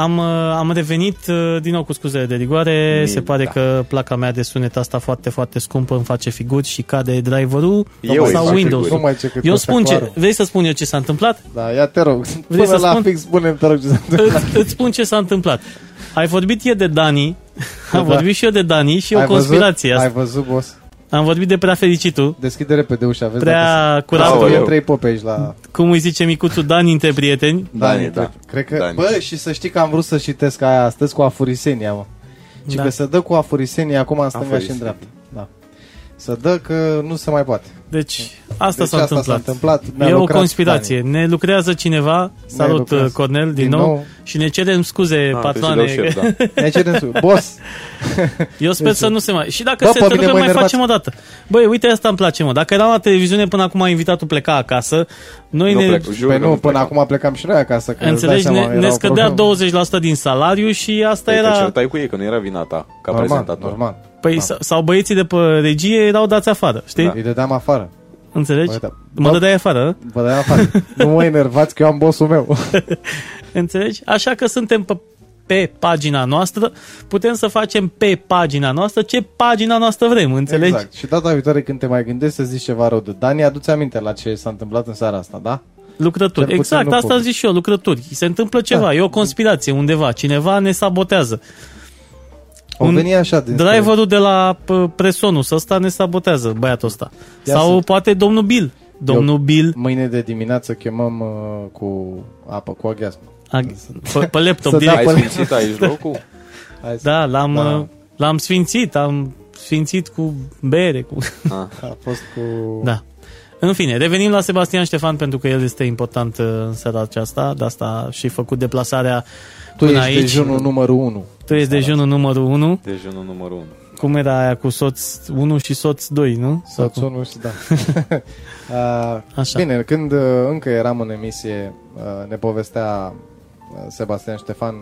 Am, uh, am revenit uh, din nou cu scuzele de rigoare. Minta. Se pare că placa mea de sunet asta foarte, foarte scumpă îmi face figuri și cade driverul Eu îi sau fac Windows. figuri. Nu mai ce cât Eu costă spun ce, coarul. vrei să spun eu ce s-a întâmplat? Da, ia te rog. Vrei Până să la spun? fix spune te rog ce s-a întâmplat. îți, îți spun ce s-a întâmplat. Ai vorbit ieri de Dani, am Da. vorbit și eu de Dani și e o Ai conspirație Văzut? asta. Ai văzut, boss? Am vorbit de prea fericitul, Deschide repede ușa, vezi prea dacă curat, Să Aoleu. fie trei pope aici la... cum îi zice micuțul Dani între prieteni. Dani, da. Cred că... Dani. Bă, și să știi că am vrut să citesc aia astăzi cu afurisenia, mă. Și Da. că se dă cu afurisenia acum în stânga și în Afurisenia. dreapta. Da. Să dă că nu se mai poate. Deci, asta Deci s-a asta s-a întâmplat. întâmplat. Mi-a E o lucrat conspirație. Dani. Ne lucrează cineva, salut lucrează. Cornel, din, Din nou, nou. și ne cerem scuze, Ah, patroane. deci dau șef, da. Ne cerem scuze. Boss, Eu sper să nu se mai... Și dacă Bă, se pe mine întâmplă, mă mai enervați. facem o dată. Băi, uite, asta îmi place, mă. Dacă eram la televiziune până acum, invitatul pleca acasă, noi Nu ne... plec, jur pe că nu, până plecam. acum plecam și noi acasă. Că îți Înțelegi, dai ne, seama, ne era o scădea problemă. 20% din salariu și asta Păi te era... certai cu ei, că nu era vina ta, ca Normal, prezentator. normal. Păi, Da. sau- sau băieții de pe regie erau dați afară, știi? Da. Îi dădeam afară. Înțelegi? Bă, da. Mă Bă, dădeai afară, Vă dădeam afară. nu mă enervați că eu am bossul meu. înțelegi? Așa că suntem pe, pe pagina noastră, putem să facem pe pagina noastră ce pagina noastră vrem, înțelegi? Exact. Și data viitoare când te mai gândești să zici ceva rău de Dani, adu-ți aminte la ce s-a întâmplat în seara asta, da? Lucrături. Cel puțin Exact, nu asta am public. zis și eu, lucrături. Se întâmplă ceva, Da. e o conspirație undeva, cineva ne sabotează. O Un veni așa din Driverul de la p- Presonus, ăsta ne sabotează, băiatul ăsta. Ia Sau să- poate domnul Bill. Domnul Bill, Mâine de dimineață chemăm uh, cu apă, cu aghiazmă. a, pe, pe laptop Să direct. Ai Păi- sfințit aici locul? Hai să... Da, l-am, Da. da. l-am sfințit, am sfințit cu bere. Cu... Ah. A fost cu... Da. În fine, revenim la Sebastian Ștefan pentru că el este important uh, în seara aceasta, de asta și făcut deplasarea Tu până ești aici. dejunul numărul 1. Tu ești dejunul numărul 1. Dejunul numărul 1. Cum era aia cu soț 1 și soț 2, nu? Sau cum? Soțul nu știu, da. uh, Așa. Bine, când uh, încă eram în emisie, uh, ne povestea uh, Sebastian Ștefan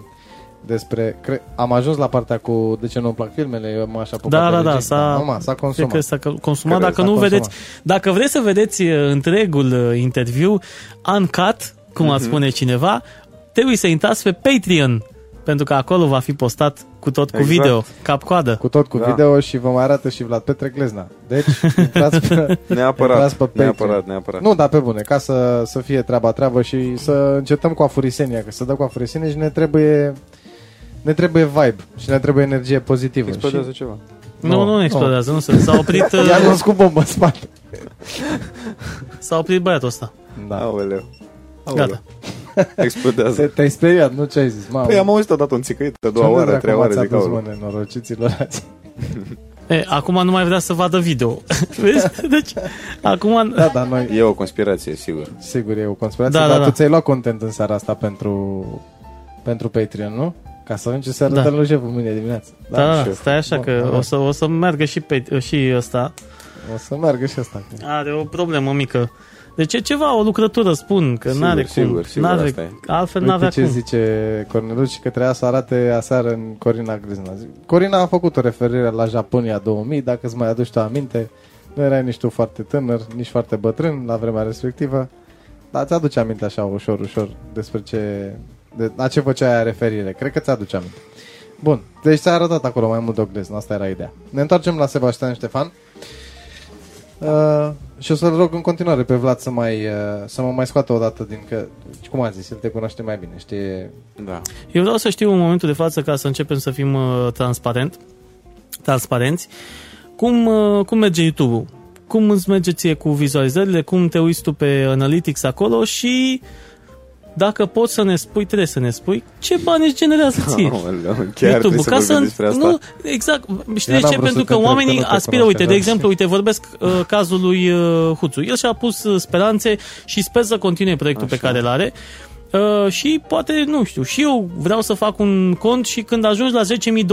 despre... Cre- am ajuns la partea cu de ce nu-mi plac filmele, eu m-aș apuca Da, de da, da, regii. s-a, Numai, s-a cred consumat. că s-a co- consumat. Cred, Dacă s-a nu consumat. vedeți, dacă vreți să vedeți uh, întregul uh, interviu, uncut, cum ar spune cineva, trebuie să intrați pe Patreon, pentru că acolo va fi postat cu tot cu Exact. video, cap-coadă. Cu tot cu Da. video și vă mai arată și Vlad Petre Glezna. Deci, intrați pe, intrați Neapărat, pe Patreon. neapărat, neapărat. Nu, dar pe bune, ca să, să fie treaba treabă și să încetăm cu afurisenia, că să dă cu afurisenia și ne trebuie ne trebuie vibe și ne trebuie energie pozitivă. Explodează și... ceva. Nu, nu explodează, nu se, s-a oprit, uh, I-a luat cu bombă în spate. s-a oprit băiatul ăsta. Da. Aoleu. Aoleu. Gata. Explodează. Te, te-ai speriat, nu ce ai zis? Mamă, Păi am auzit odată un țicăit, a doua ce oară, a dracu treia oară, m-ați zic adus, aoleu. mă, nenorociților azi? E, acum nu mai vrea să vadă video. Vezi? Deci, acum... Da, da, noi, E o conspirație, sigur. sigur, e o conspirație, Da, dar da, tu da. ți-ai luat content în seara asta pentru, pentru Patreon, nu? Ca să avem ce să arătăm Da. lui șeful mâine dimineață. Da, da, șef. stai așa Bun, că da. o să, o să meargă și, pe, și ăsta. O să meargă și asta. Are o problemă mică. Deci e ceva, o lucrătură, spun, că Sigur, n-are cum. sigur, sigur, n-are, asta e. altfel Uite n-avea ce cum. zice Cornelucci că trebuia să arate aseară în Corina Grizna. Zic, Corina a făcut o referire la Japonia 2000, dacă îți mai aduci tu aminte. Nu erai nici tu foarte tânăr, nici foarte bătrân la vremea respectivă. Dar ți-aduce aminte așa ușor, ușor despre ce... De, la ce făcea aia referire. Cred că ți-aduce aminte. Bun, deci ți-a arătat acolo mai mult de Glezna, asta era ideea. Ne întoarcem la Sebastian Ștefan. Uh, și o să-l rog în continuare pe Vlad să, mai, uh, să mă mai scoată o dată din că, cum a zis, el te cunoaște mai bine, știe Da. Eu vreau să știu în momentul de față, ca să începem să fim uh, transparent, transparenți, cum, uh, cum merge YouTube-ul? Cum îți merge ție cu vizualizările? Cum te uiți tu pe Analytics acolo? Și dacă poți să ne spui, trebuie să ne spui, ce bani îți generează ție? Aoleu, chiar trebuie să vorbim despre asta? Nu, exact. Știi Eu de n-am ce? vrut Pentru să te că întreb, oamenii că nu te aspiră, cunosc, uite, de da. exemplu, uite, vorbesc uh, cazul lui uh, Huțu. El și-a pus uh, speranțe și sper să continue proiectul Așa. pe care îl are. Uh, și poate, nu știu, și eu vreau să fac un cont și când ajungi la 10.000, 20.000,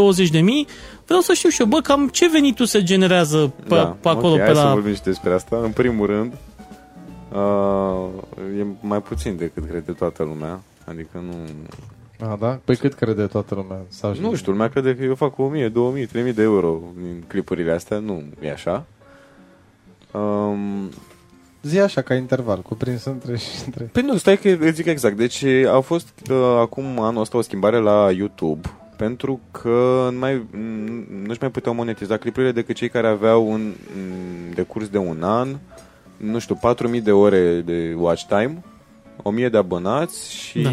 vreau să știu și eu, bă, cam ce venituri se generează pe, da. pe acolo, ok, pe hai să la... vorbim și despre asta. În primul rând, uh, e mai puțin decât crede toată lumea. Adică nu... Ah, da? Păi cât crede toată lumea? Sau și- Nu știu, lumea crede că eu fac 1000, 2000, 3000 de euro din clipurile astea. Nu e așa. Um, Zi așa, ca interval, cuprins între și între... Păi nu, stai că îți zic exact. Deci a fost uh, acum anul ăsta o schimbare la YouTube pentru că nu mai, nu-și mai puteau monetiza clipurile decât cei care aveau un în decurs de un an, nu știu, 4.000 de ore de watch time, 1.000 de abonați și, Da.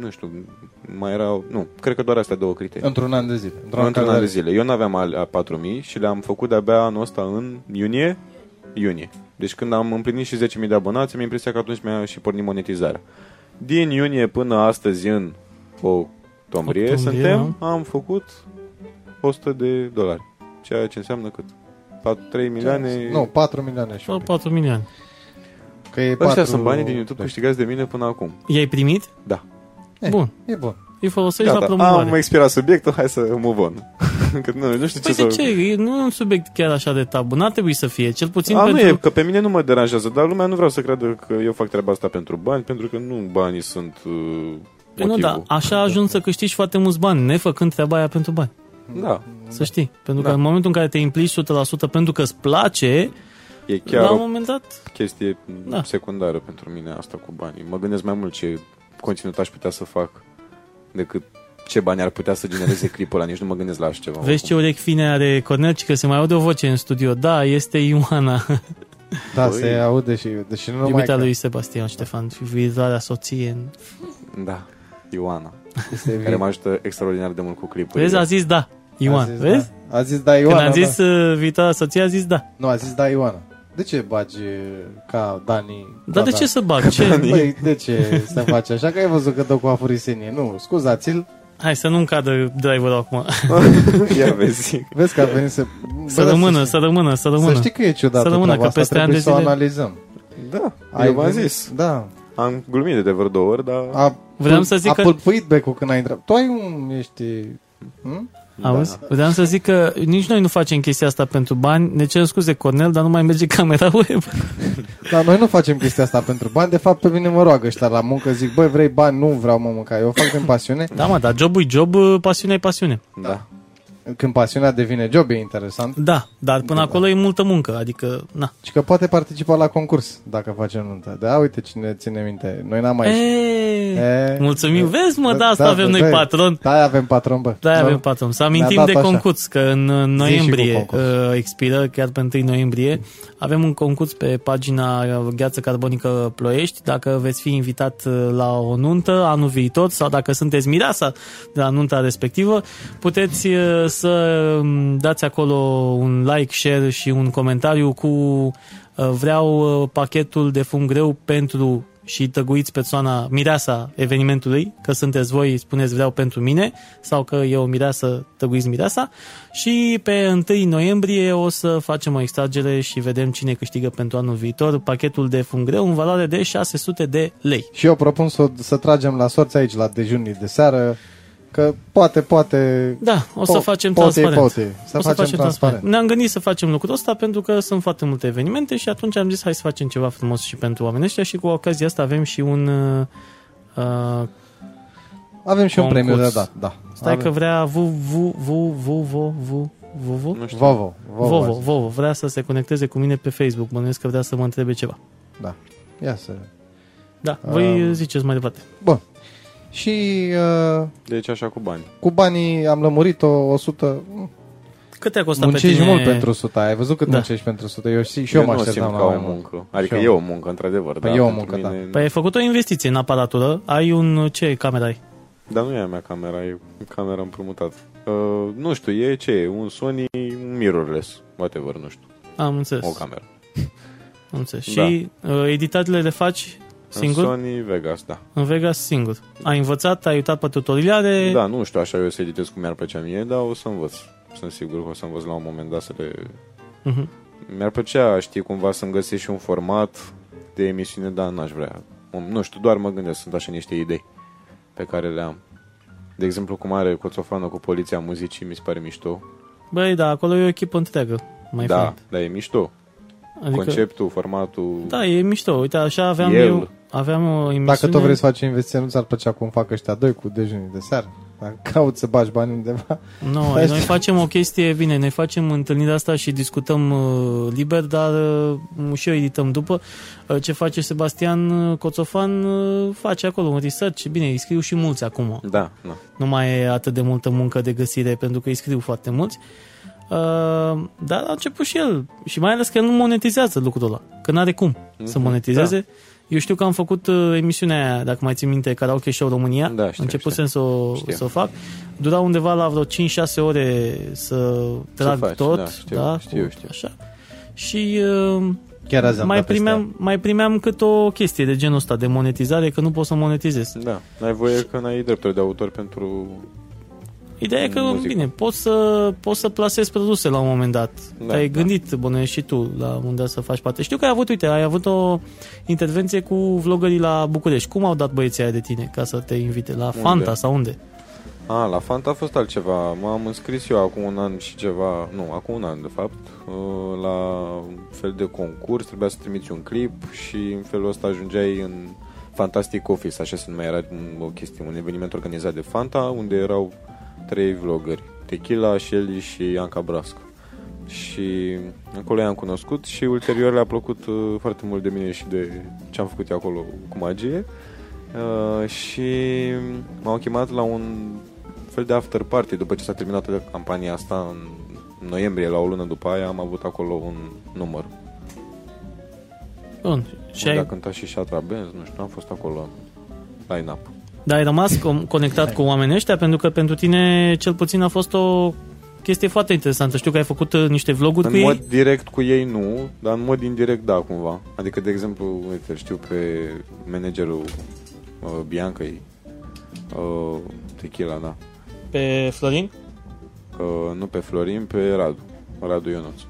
nu știu, mai erau, nu, cred că doar astea două criterii. Într-un an de zile. Într-un an de calendar. zile. Eu nu aveam a 4.000 și le-am făcut de-abia anul ăsta în iunie. Iunie. Deci când am împlinit și 10.000 de abonați, am impresia că atunci mi-a și pornit monetizarea. Din iunie până astăzi în octombrie, Octombrie, suntem, am făcut 100 de dolari. Ceea ce înseamnă cât? 4, 3 milioane... Nu, 4 milioane și un Sau pic. 4 milioane. Că e Ăștia 4... sunt banii din YouTube câștigați de mine până acum. I-ai primit? Da. E, Bun. E bun. Îi folosești la Gata, promovare. am expirat subiectul, hai să move on. Că nu, nu știu Păi ce de să... ce? E- Nu e un subiect chiar așa de tabu. N-ar trebui să fie. Cel puțin A, nu pentru... e, că pe mine nu mă deranjează, dar lumea nu vreau să creadă că eu fac treaba asta pentru bani, pentru că nu banii sunt uh, Păi nu, motivul. da, așa ajungi să câștigi foarte mulți bani, nefăcând treaba aia pentru bani. Da, Să știi. Pentru că Da. în momentul în care te implici 100% pentru că îți place, e chiar la un o moment dat... chestie Da. secundară pentru mine asta cu banii. Mă gândesc mai mult ce conținut aș putea să fac decât ce bani ar putea să genereze clipul ăla, nici nu mă gândesc la așa ceva. Vezi ce urechi fine are Cornel, ci că se mai aude o voce în studio. Da, este Ioana, Da, Băi. se aude și... Deși nu numai iubita că lui Sebastian Ștefan și viitoarea soție. Da, Ioana, este care vin. mă ajută extraordinar de mult cu clipurile. Vezi, a zis da. Ioan, A zis vezi? Da. A zis da Când Ioana, am zis da. uh, viitoarea soție, a zis da. Nu, a zis da Ioana. De ce bagi e, ca Dani? Dar de da, ce să bag? Ce? Băi, de ce se face așa? Că ai văzut că dă cu afurisenie. Nu, scuzați-l. Hai să nu-mi cadă driverul acum. Ia vezi. Vezi că a venit să... Să Bă, rămână, să, să rămână, să să rămână. știi că e ciudată Să rămână, treaba că asta, peste ani trebuie de să o zile- analizăm. Da, eu v-am venit- zis. Da. Am glumit de, de vreo două ori, dar... A, Vreau să zic a că- pâlpâit becul când ai intrat. Tu ai un... Ești... Hm? Auzi? Vreau să zic că nici noi nu facem chestia asta pentru bani. Ne cer scuze, Cornel, dar nu mai merge camera web. Dar noi nu facem chestia asta pentru bani. De fapt, pe mine mă roagă ăștia la muncă. Zic, băi, vrei bani? Nu vreau mă mânca. Eu o fac din pasiune. Da, mă, dar jobul e job, pasiunea e pasiune. Da. Când pasiunea devine job, e interesant. Da, dar până acolo e multă muncă, adică, na. Și că poate participa la concurs dacă face nuntă. Da, uite cine ține minte. Noi n-am mai... Eee, E, mulțumim, da, vezi mă, da, da, asta da, avem da, noi da. patron. Da, avem patron, bă. Da, Nu? avem patron. Să amintim dat de așa. concurs, că în uh, cu noiembrie concurs. uh, expiră, chiar pe 1 noiembrie, avem un concurs pe pagina uh, Gheață Carbonică Ploiești. Dacă veți fi invitat uh, la o nuntă anul viitor sau dacă sunteți mireasa de la nunta respectivă, puteți uh, să um, dați acolo un like, share și un comentariu cu uh, vreau uh, pachetul de fum greu pentru și tăguiți persoana mireasa evenimentului, că sunteți voi, spuneți vreau pentru mine, sau că e o mireasă, tăguiți mireasa. Și pe 1 noiembrie o să facem o extragere și vedem cine câștigă pentru anul viitor pachetul de fum greu în valoare de 600 de lei. Și eu propun să, să tragem la sorți aici, la dejunii de seară, că poate, poate... Da, o să Po- facem poate, transparent. poate. Să o să facem facem transparent. Ne-am gândit să facem lucrul ăsta pentru că sunt foarte multe evenimente și atunci am zis hai să facem ceva frumos și pentru oamenii ăștia și cu ocazia asta avem și un uh, uh, Avem și un Concurs. premiu de dat, da. Stai Avem. că vrea vu, vu, vu, vu, vu, vu, vu, vu? Nu știu. Vovo. Vovo. Vovo, Vovo, vrea să se conecteze cu mine pe Facebook. Bănuiesc că vrea să mă întrebe ceva. Da. Ia să... Da, voi Um, ziceți mai departe. Bun. Și uh, Deci așa cu bani. cu banii am lămurit-o 100... Cât te-a costat pe Muncești tine? mult pentru 100. Ai văzut cât Da. muncești pentru 100? Eu și, și eu, eu mă nu o așteptam simt la ca mai o mult. muncă. Adică Și e eu. o muncă, într-adevăr. Păi dar e o pentru muncă, mine... Păi ai făcut o investiție în aparatură. Ai un... Ce cameră ai? Dar nu e a mea camera, e camera împrumutat. Uh, nu știu, e ce e? Un Sony un mirrorless, whatever, nu știu. Am înțeles. O cameră. Am înțeles. Da. Și uh, editările le faci singur? În Sony Vegas, da. În Vegas singur. Ai învățat, ai uitat pe tutoriale. Da, nu știu așa eu să editez cum mi-ar plăcea mie, dar o să învăț. Sunt sigur că o să învăț la un moment dat să le... Mhm. Mi-ar plăcea, știi, cumva să-mi găsesc și un format de emisiune, dar n-aș vrea. Nu știu, doar mă gândesc, sunt așa niște idei pe care le am. De exemplu, cum are Coțofană cu Poliția Muzicii, mi se pare mișto. Băi, da, acolo e o echipă întreagă. Mai da, fain. dar e mișto. Adică, Conceptul, formatul... Da, e mișto. Uite, așa aveam El. eu... Aveam o emisiune... Dacă tot vrei să faci investiție, nu ți-ar plăcea cum fac ăștia doi cu dejunii de seară? Dacă cauți să bagi bani undeva. Nu, Hai noi să- facem o chestie, bine, noi facem întâlnirea asta și discutăm uh, liber, dar uh, și eu edităm după. Uh, ce face Sebastian uh, Coțofan uh, face acolo un research, bine, îi scriu și mulți acum. Da, da. Nu mai e atât de multă muncă de găsire pentru că îi scriu foarte mulți. Uh, dar a început și el și mai ales că el nu monetizează lucrul ăla, că n-are cum să Mhm, monetizeze. Eu știu că am făcut uh, emisiunea aia, dacă mai țin minte, Karaoke Show România. Da, știu, Începusem să o, Știu. să o fac. Dura undeva la vreo 5-6 ore să trag faci, tot. da, știu, da, știu, cu- știu. Așa. Și uh, Chiar azi am mai, dat peste primeam, mai primeam cât o chestie de genul ăsta de monetizare, că nu pot să monetizez. Da, n-ai voie că n-ai drepturi de autor pentru... Ideea e că, Muzică. bine, poți să, poți să plasezi produse la un moment dat. Da, Te-ai da. gândit, bănuiești și tu, la un moment dat să faci parte. Știu că ai avut, uite, ai avut o intervenție cu vlogării la București. Cum au dat băieții aia de tine ca să te invite? La Fanta sau unde? A, la Fanta a fost altceva. M-am înscris eu acum un an și ceva, nu, acum un an de fapt, uh, la un fel de concurs, trebuia să trimiți un clip și în felul ăsta ajungeai în Fantastic Office, așa se numea, era un- o chestie, un eveniment organizat de Fanta, unde erau trei vloggeri, Tequila, Shelly și Anca Brasco. Și acolo i-am cunoscut și ulterior le-a plăcut uh, foarte mult de mine și de ce am făcut eu acolo cu magie. Uh, și m-au chemat la un fel de after party după ce s-a terminat toată campania asta în noiembrie, la o lună după aia am avut acolo un număr. Bun. Și Și ai, a cântat și Shatra Benz, nu știu, am fost acolo în line-up. Dar ai rămas com- conectat cu oamenii ăștia pentru că pentru tine cel puțin a fost o chestie foarte interesantă. Știu că ai făcut uh, niște vloguri În cu mod ei. direct cu ei nu, dar în mod indirect da, cumva. Adică, de exemplu, uite, îl știu pe managerul uh, Biancăi, uh, Tequila, da. Pe Florin? Uh, nu pe Florin, pe Radu. Radu Ionuț.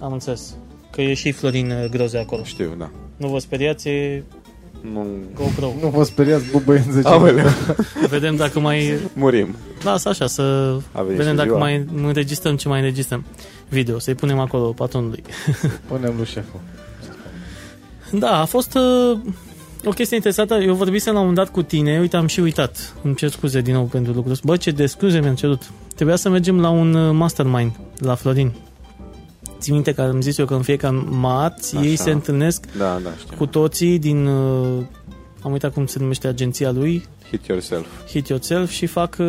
Am înțeles. Că e și Florin uh, Groze acolo. Știu, da. Nu vă speriați, e Nu... GoPro. Nu vă speriați, bă, băieți, de ce? Aoleu, Vedem dacă mai... murim. Lasă așa, să A venit vedem și dacă ziua. mai înregistrăm ce mai înregistrăm. Video, să-i punem acolo patronului. Punem lui șeful. Da, a fost uh, o chestie interesantă. Eu vorbisem la un dat cu tine, uite, am și uitat. Îmi cer scuze din nou pentru lucrul ăsta. Bă, ce de scuze mi-am cerut. Trebuia să mergem la un uh, mastermind la Florin. Ții minte că am zis eu că în fiecare marți Așa. ei se întâlnesc Da, da, știu. cu toții din... Uh, am uitat cum se numește agenția lui, Hit yourself. Hit Yourself și fac uh,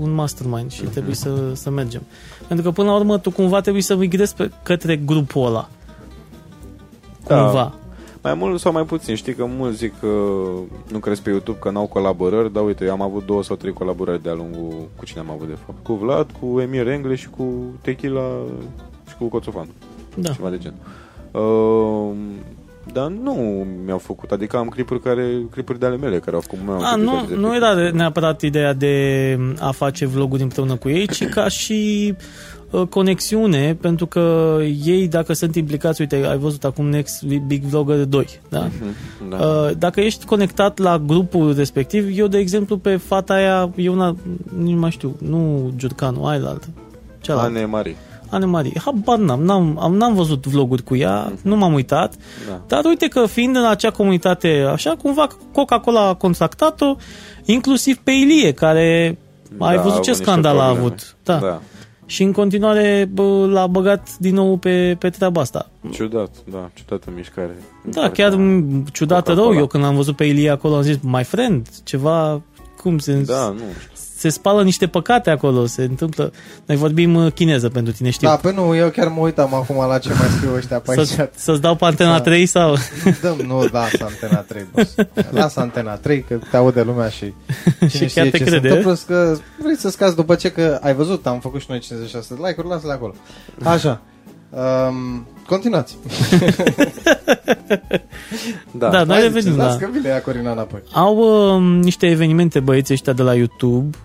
un mastermind și Mhm. trebuie să, să mergem. Pentru că până la urmă tu cumva trebuie să migrezi pe, către grupul ăla. Da. Cumva. Mai mult sau mai puțin. Știi că mulți zic că nu crezi pe YouTube că n-au colaborări, dar uite, eu am avut două sau trei colaborări de-a lungul cu cine am avut de fapt. Cu Vlad, cu Emir Engle și cu Tequila și cu Coțofan. Da. Ceva de gen. Uh, dar nu mi-au făcut, adică am clipuri care clipuri de ale mele care au făcut mai A, multe nu, de- de- nu era de- neapărat ideea de a face vloguri împreună cu ei, ci ca și uh, conexiune, pentru că ei, dacă sunt implicați, uite, ai văzut acum Next Big Vlogger 2, da? Mhm, da. Uh, dacă ești conectat la grupul respectiv, eu, de exemplu, pe fata aia, eu una, nu mai știu, nu Giurcanu, aia la altă. Cealaltă. Ane Marie. Ane Marie. Habar n-am, n-am, am, n-am văzut vloguri cu ea, nu m-am uitat, Da. dar uite că fiind în acea comunitate, așa, cumva Coca-Cola a contactat-o, inclusiv pe Ilie, care ai Da, văzut au ce niște scandal a probleme. avut. Da. da. Și în continuare bă, l-a băgat din nou pe, pe treaba asta. Ciudat, da, ciudată mișcare. Da, chiar m, ciudată rău, Coca-Cola. eu când am văzut pe Ilie acolo am zis, my friend, ceva, cum se, Da, nu. Se spală niște păcate acolo, se întâmplă. Noi vorbim uh, chineză pentru tine, știu. Da, pe nu, eu chiar mă uitam acum la ce mai scriu ăștia pe aici. Să, să-ți dau pe antena Da. 3 sau... Dăm, nu, lasă Antena 3, boss. Lasă Antena 3, că te aude lumea și cine Și chiar știe te ce crede, se întâmplă, că vrei să scazi după ce că ai văzut, am făcut și noi 56 de like-uri, lasă-le acolo. Așa. Um, continuați. Da. Da, noi Hai, revenim ziceți, la... Las că vine ea Corina înapoi. Au uh, niște evenimente băieții ăștia de la YouTube,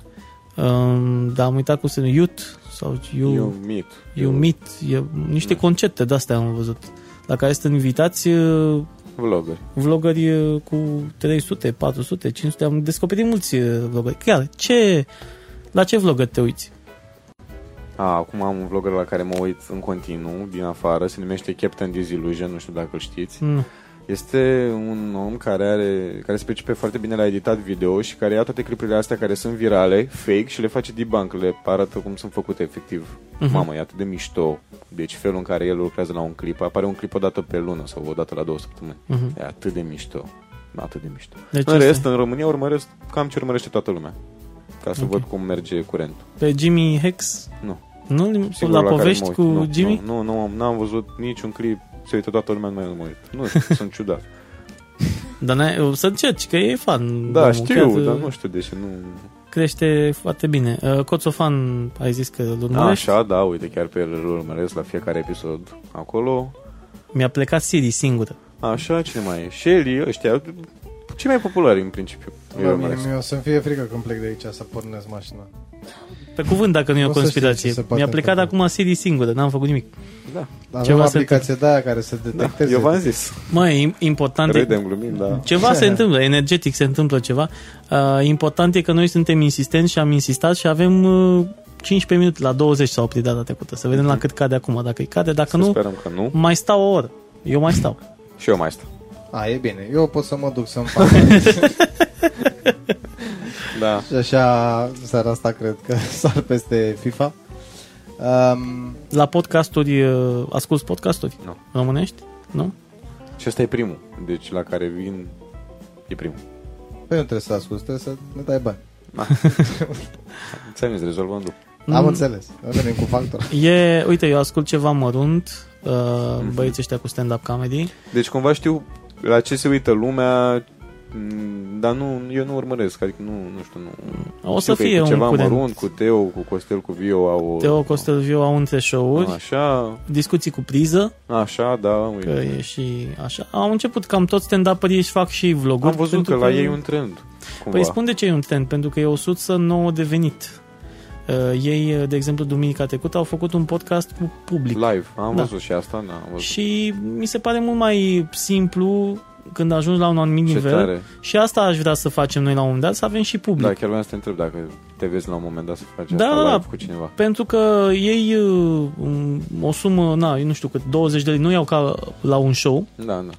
um, dar am uitat cum se numește, Youth sau You, You meet. you Meet, e, niște Da. concepte de-astea am văzut, la care sunt invitați uh, Vlogger. vloggeri uh, cu 300, 400, 500, am descoperit mulți uh, vloggeri. Chiar, ce, la ce vlogger te uiți? A, acum am un vlogger la care mă uit în continuu, din afară, se numește Captain Disillusion, nu știu dacă îl știți. Nu. Este un om care are care se pricepe foarte bine la editat video și care ia toate clipurile astea care sunt virale, fake și le face debunk, le arată cum sunt făcute efectiv. Mhm. Mamă, e atât de mișto. Deci felul în care el lucrează la un clip, apare un clip o dată pe lună sau o dată la două săptămâni. Mhm. E atât de mișto. Atât de mișto. Deci în asta rest, e. în România urmăresc cam ce urmărește toată lumea. Ca să Ok. văd cum merge curentul. Pe Jimmy Hex? Nu. Nu? Singurul la care povești mă uit. cu nu, Jimmy? Nu, nu, nu, am- n-am văzut niciun clip. Se uită toată lumea, nu mai mă uit. Nu, sunt ciudat. Dar n-ai, o să încerci, că e fan. Da, domnul, știu, chiar, dar nu știu de ce nu... Crește foarte bine. Uh, Coțofan, ai zis că îl urmărești? Așa, da, uite, chiar pe el îl urmăresc la fiecare episod acolo. Mi-a plecat Siri singură. Așa, cine mai e? Shelly, ăștia, cei mai populari în principiu. Eu Bă, mie, urmăresc. mie o să-mi fie frică când plec de aici să pornesc mașina. Pe cuvânt, dacă nu e o O să știi conspirație. ce se poate Mi-a plecat întâmpla. acum Siri singură, n-am făcut nimic. Da, Avem Ceva o se aplicație de aia care să da, detecteze. eu v-am zis. Măi, important e... Râdem, glumim, da. Ceva se întâmplă, energetic se întâmplă ceva. Uh, important e că noi suntem insistenți și am insistat și avem uh, 15 minute la 20 s-a oprit data trecută. Să vedem la cât cade acum. Dacă îi cade, dacă Să nu, sperăm că nu. mai stau o oră. Eu mai stau. Și eu mai stau. A, e bine. Eu pot să mă duc să-mi fac. Da. și așa, seara asta cred că sar peste FIFA. Um, La podcasturi, uh, asculti podcasturi Nu. românești? Nu? Și ăsta e primul. Deci la care vin, e primul. păi nu trebuie să asculti, trebuie să ne dai bani. Înțeles, rezolvăm după. Am Mm. înțeles. Venim cu factor. E, uite, eu ascult ceva mărunt, uh, Mhm. băieții ăștia cu stand-up comedy. Deci cumva știu la ce se uită lumea, m, dar nu, eu nu urmăresc, adică nu, nu știu, nu. O să Știu că e fie cu un ceva curent. mărunt, cu Teo, cu Costel, cu Vio au... Teo Costel Viu au între show-uri, Așa, discuții cu priză, așa, da, că uite. e și așa. Au început cam toți stand-up-ării își fac și vloguri. Am văzut că, pentru la ei e un trend. Cumva. Păi spun de ce e un trend, pentru că e o sursă nouă de venit. Uh, ei, uh, de exemplu, duminica trecută au făcut un podcast cu public. Live, am Da. văzut și asta, da, am văzut. Și mi se pare mult mai simplu când ajungi la un anumit Ce nivel. tare. Și asta aș vrea să facem noi la un moment dat, să avem și public. Da, chiar vreau să te întreb dacă te vezi la un moment dat să faci Da, asta da, live da. cu cineva. Pentru că ei uh, um, o sumă, na, eu nu știu cât, 20 de lei, nu iau ca la un show, Da, da.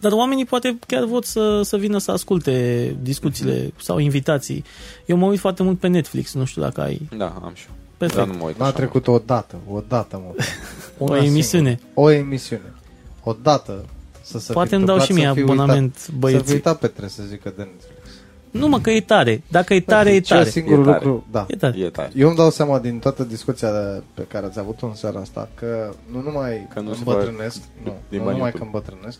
dar oamenii poate chiar vor să, să vină să asculte discuțiile Mhm. sau invitații. Eu mă uit foarte mult pe Netflix, nu știu dacă ai. Da, am și eu. Perfect. Dar nu mă uit N-a așa. trecut o dată, o dată, mă. o Una emisiune. singură. O emisiune. O dată să se Poate fi îmi dau și întâmplat mie să fi abonament, Uitat, să fi băieții. uitat pe trebuie să zică de Netflix. Nu mă, că e tare. Dacă e tare, e Ce tare. singurul E tare. lucru, da. E tare. E tare. Eu îmi dau seama din toată discuția de- pe care ați avut-o în seara asta că nu numai Că nu se îmbătrânesc, nu, din nu bani numai că YouTube. îmbătrânesc,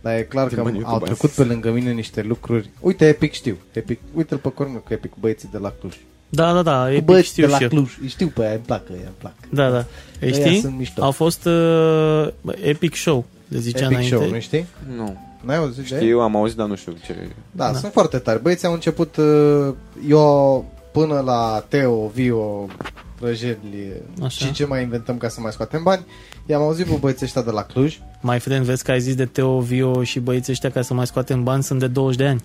dar e clar Din că bani au YouTube, trecut ai pe zis. lângă mine niște lucruri. Uite, Epic știu. Epic, uite-l pe Cornel cu Epic, cu băieții de la Cluj. Da, da, da, Cu Epic băieții știu de la și eu. Cluj. Îi știu pe aia, îmi plac, îi îmi plac. Da, da. Îi Ăia știi? sunt mișto. Au fost uh, Epic Show, le zicea Epic înainte. Show, nu știi? Nu. N-ai auzit de ei? Știu, am auzit, dar nu știu ce... Da, Da. sunt foarte tari. Băieții au început, uh, eu până la Teo, Vio, Prăjeli Așa. și ce mai inventăm ca să mai scoatem bani, i-am auzit pe băieții ăștia de la Cluj. Mai friend, vezi că ai zis de Teo, Vio și băieții ăștia ca să mai scoatem bani sunt de 20 de ani.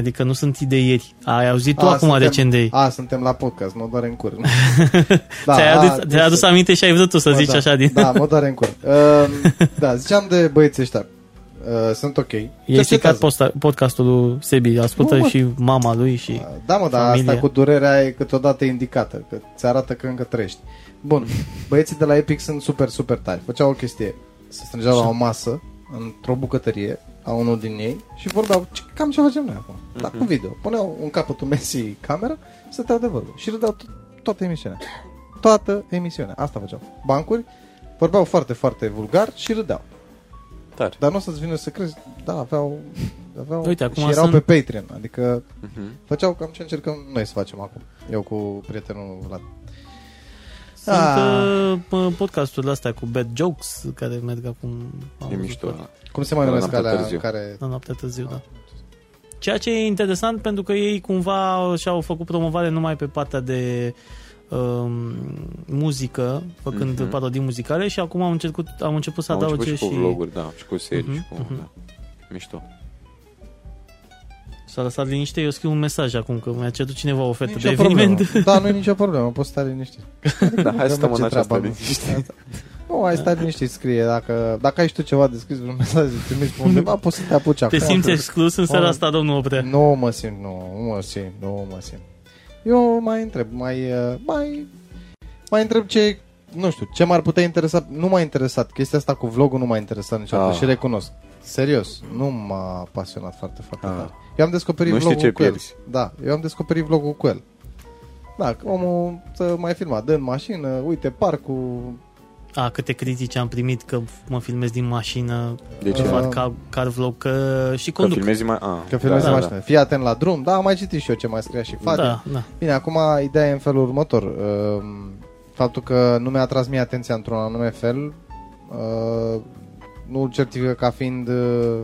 Adică nu sunt ideieri. Ai auzit tu A, acum suntem- recent de ei. A, suntem la podcast, mă doare în cur. Da, ți-ai, a, adus, deci- ți-ai adus aminte și ai vrut tu să Bă, zici da, așa din... Da, mă doare în cur. Uh, da, ziceam de băieții ăștia. Uh, sunt ok. Ei Cercetează. stricat posta, podcastul lui Sebi, ascultă Nu, mă. și mama lui și... Da, mă, dar Familia. asta cu durerea e câteodată indicată, că ți arată că încă trăiești. Bun, băieții de la Epic sunt super, super tari. Făceau o chestie, se strângeau la o masă, într-o bucătărie, a unul din ei, și vorbeau ce, cam ce facem noi acum. Da, cu video. Puneau un capătul Messi camera și stăteau de vorbă. Și râdeau to- toată emisiunea. Toată emisiunea. Asta făceau. Bancuri, vorbeau foarte, foarte vulgar și râdeau. Tare. Dar nu o să-ți vină să crezi, da, aveau... aveau Uite, acum și erau sunt- pe Patreon, adică Mhm. Făceau cam ce încercăm noi să facem acum. Eu cu prietenul Vlad. Sunt Ah. uh, pă, podcasturile astea cu bad jokes care merg acum. am E văzut mișto. foarte- da. Cum se mai La numesc noaptea alea târziu. care... La noaptea târziu, da. Ceea ce e interesant pentru că ei cumva și-au făcut promovare numai pe partea de um, muzică, făcând Mhm. parodii muzicale și acum au început, au început să Am început adauge și cu și... vloguri, da, și cu serii, Mhm, și cu... mhm. Da. Mișto. S-a lăsat liniște, eu scriu un mesaj acum că mi-a cerut cineva o ofertă Nicio de problemă. eveniment. Da, nu e nicio problemă, poți sta liniștit. Da, hai să stăm în ce această treabă, liniște. nu? Nu, ai stai liniștit, scrie. Dacă, dacă ai și tu ceva de scris, vreun mesaj de trimis pe undeva, poți să te apuci Te acum. simți exclus în seara asta, domnul Oprea? Nu mă simt, nu, nu mă simt, nu mă simt. Eu mai întreb, mai, uh, mai, mai întreb ce, nu știu, ce m-ar putea interesa, nu m-a interesat, chestia asta cu vlogul nu m-a interesat niciodată Ah. și recunosc. Serios, nu m-a pasionat foarte, foarte Ah. tare. Eu am descoperit Nu știi vlogul ce cu el. pierzi. Da, eu am descoperit vlogul cu el. Da, că omul să mai filma, dă în mașină, uite parcul, A, câte critici am primit că mă filmez din mașină, De ce? că fac Uh, car, car vlog, că și Că conduc. filmezi mai... A, că filmezi da, da, da. mașină. Fii atent la drum, da, am mai citit și eu ce mai scria și Fadi. Da, da. Bine, acum ideea e în felul următor. Uh, Faptul că nu mi-a tras mie atenția într-un anume fel uh, nu îl certifică ca fiind uh,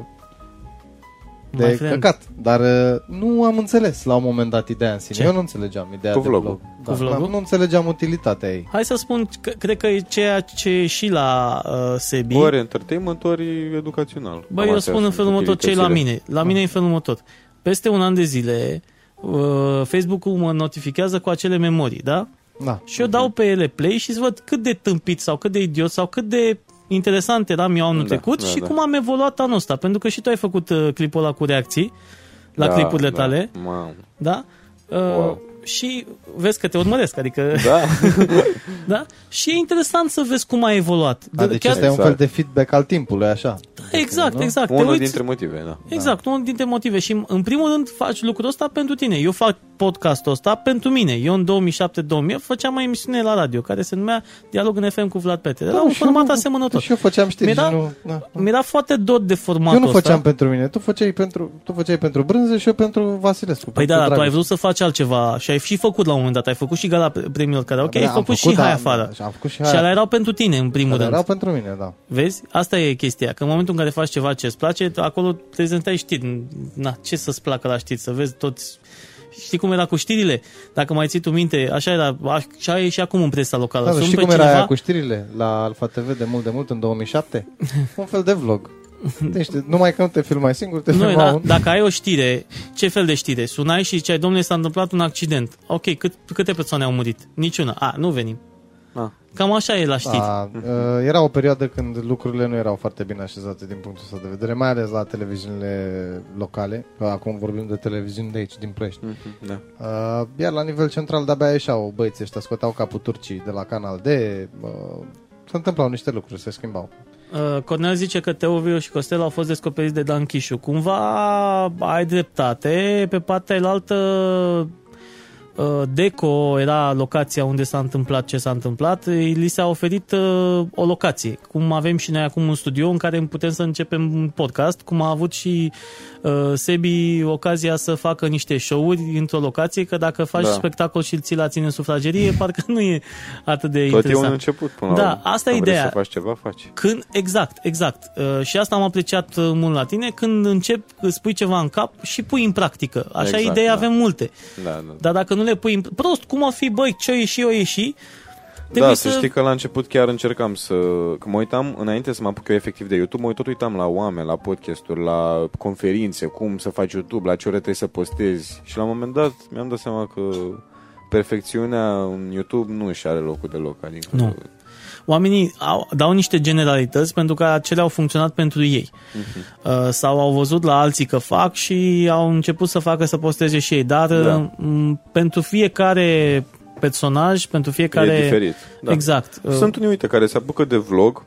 My de friend. căcat. Dar uh, nu am înțeles la un moment dat ideea în sine. Ce? Eu nu înțelegeam ideea Cu de vlogul. vlog. Cu vlogul? Nu, nu înțelegeam utilitatea ei. Hai să spun, că, cred că e ceea ce e și la uh, Sebi. Ori entertainment, ori educațional. Bă, Cam eu astea spun în sunt felul următor ce e la utilitățile. mine. La mine e în felul următor. Peste un an de zile, uh, Facebook-ul mă notifichează cu acele memorii, da? Da. Și eu dau pe ele play și să văd cât de tâmpit sau cât de idiot sau cât de interesant eram eu anul Da, trecut da, și da. cum am evoluat anul ăsta. Pentru că și tu ai făcut uh, clipul ăla cu reacții la Da, clipurile da. tale, Mamă. da? Uh, Wow. Și vezi că te urmăresc, adică, Da. da? Și e interesant să vezi cum a evoluat. Da, deci Chiar- ăsta e un Exact. fel de feedback al timpului, așa. Exact, nu? exact. Te Unul uiți- dintre motive, da. Exact, unul dintre motive. Și în primul rând faci lucrul ăsta pentru tine. Eu fac podcastul ăsta pentru mine. Eu în 2007-2008 făceam o emisiune la radio care se numea Dialog în FM cu Vlad Petre. Era un și eu format nu- asemănător. Și eu făceam știri Mi-era- și nu... Da. Mi-era foarte dor de formatul Eu nu făceam ăsta. pentru mine, tu făceai pentru, tu făceai pentru Brânză și eu pentru Vasilescu. Păi pentru da, dar tu ai Dragoș. vrut să faci altceva și ai și făcut la un moment dat. Ai făcut și gala premiilor care ok, Da, ai am făcut, și făcut, hai da, afară. da, și am făcut și Și hai alea erau pentru tine, în primul Dar rând. erau pentru mine, da. Vezi? Asta e chestia, că în momentul în care faci ceva ce îți place, acolo prezentai știri. Na, ce să-ți placă la știri? Să vezi toți... Știi cum era cu știrile? Dacă mai ții tu minte, așa era, așa e și acum în presa locală. Da, dar Sun știi pe cum era cineva, aia cu știrile la Alfa TV de mult de mult în 2007? un fel de vlog. Deci, numai că nu te filmai singur, te nu, filma era, un... dacă ai o știre, ce fel de știre? Sunai și ziceai, domnule, s-a întâmplat un accident. Ok, cât, câte persoane au murit? Niciuna. A, nu venim. Ah. Cam așa e la știri. Da, uh, era o perioadă când lucrurile nu erau foarte bine așezate din punctul ăsta de vedere, mai ales la televiziunile locale, că acum vorbim de televiziuni de aici, din Ploiești. Mhm, Da. Uh, iar la nivel central de-abia ieșeau băieții ăștia, scoteau capul turcii de la Canal D, uh, se întâmplau niște lucruri, se schimbau. Uh, Cornel zice că Teoviu și Costel au fost descoperiți de Dan Chișu. Cumva ai dreptate. Pe partea elaltă uh, Deco era locația unde s-a întâmplat ce s-a întâmplat. Li s-a oferit uh, o locație. Cum avem și noi acum un studio în care putem să începem un podcast, cum a avut și uh, Sebi ocazia să facă niște show-uri într-o locație, că dacă faci Da. spectacol și îl ții la ține în sufragerie, parcă nu e atât de Tot e un interesant. început până la Da, urmă. asta e Când vrei ideea. să faci ceva, faci. Când, exact, exact. Uh, și asta am apreciat uh, mult la tine, când încep, îți pui ceva în cap și pui în practică. Așa Exact, idei da. avem multe. Da, da. Dar dacă nu le pui în... Prost, cum o fi, băi, ce-o ieși, o ieși, Da, trebuie să știi că la început chiar încercam să... Că mă uitam, înainte să mă apuc eu efectiv de YouTube, mă tot uitam la oameni, la podcasturi, la conferințe, cum să faci YouTube, la ce ore trebuie să postezi. Și la un moment dat mi-am dat seama că perfecțiunea în YouTube nu își are locul deloc. Adică, Nu. Oamenii au, dau niște generalități pentru că acelea au funcționat pentru ei. Uh, sau au văzut la alții că fac și au început să facă să posteze și ei. Dar Da. uh, pentru fiecare personaj, pentru fiecare... E diferit. Da. Exact. Uh, Sunt unii, uite, care se apucă de vlog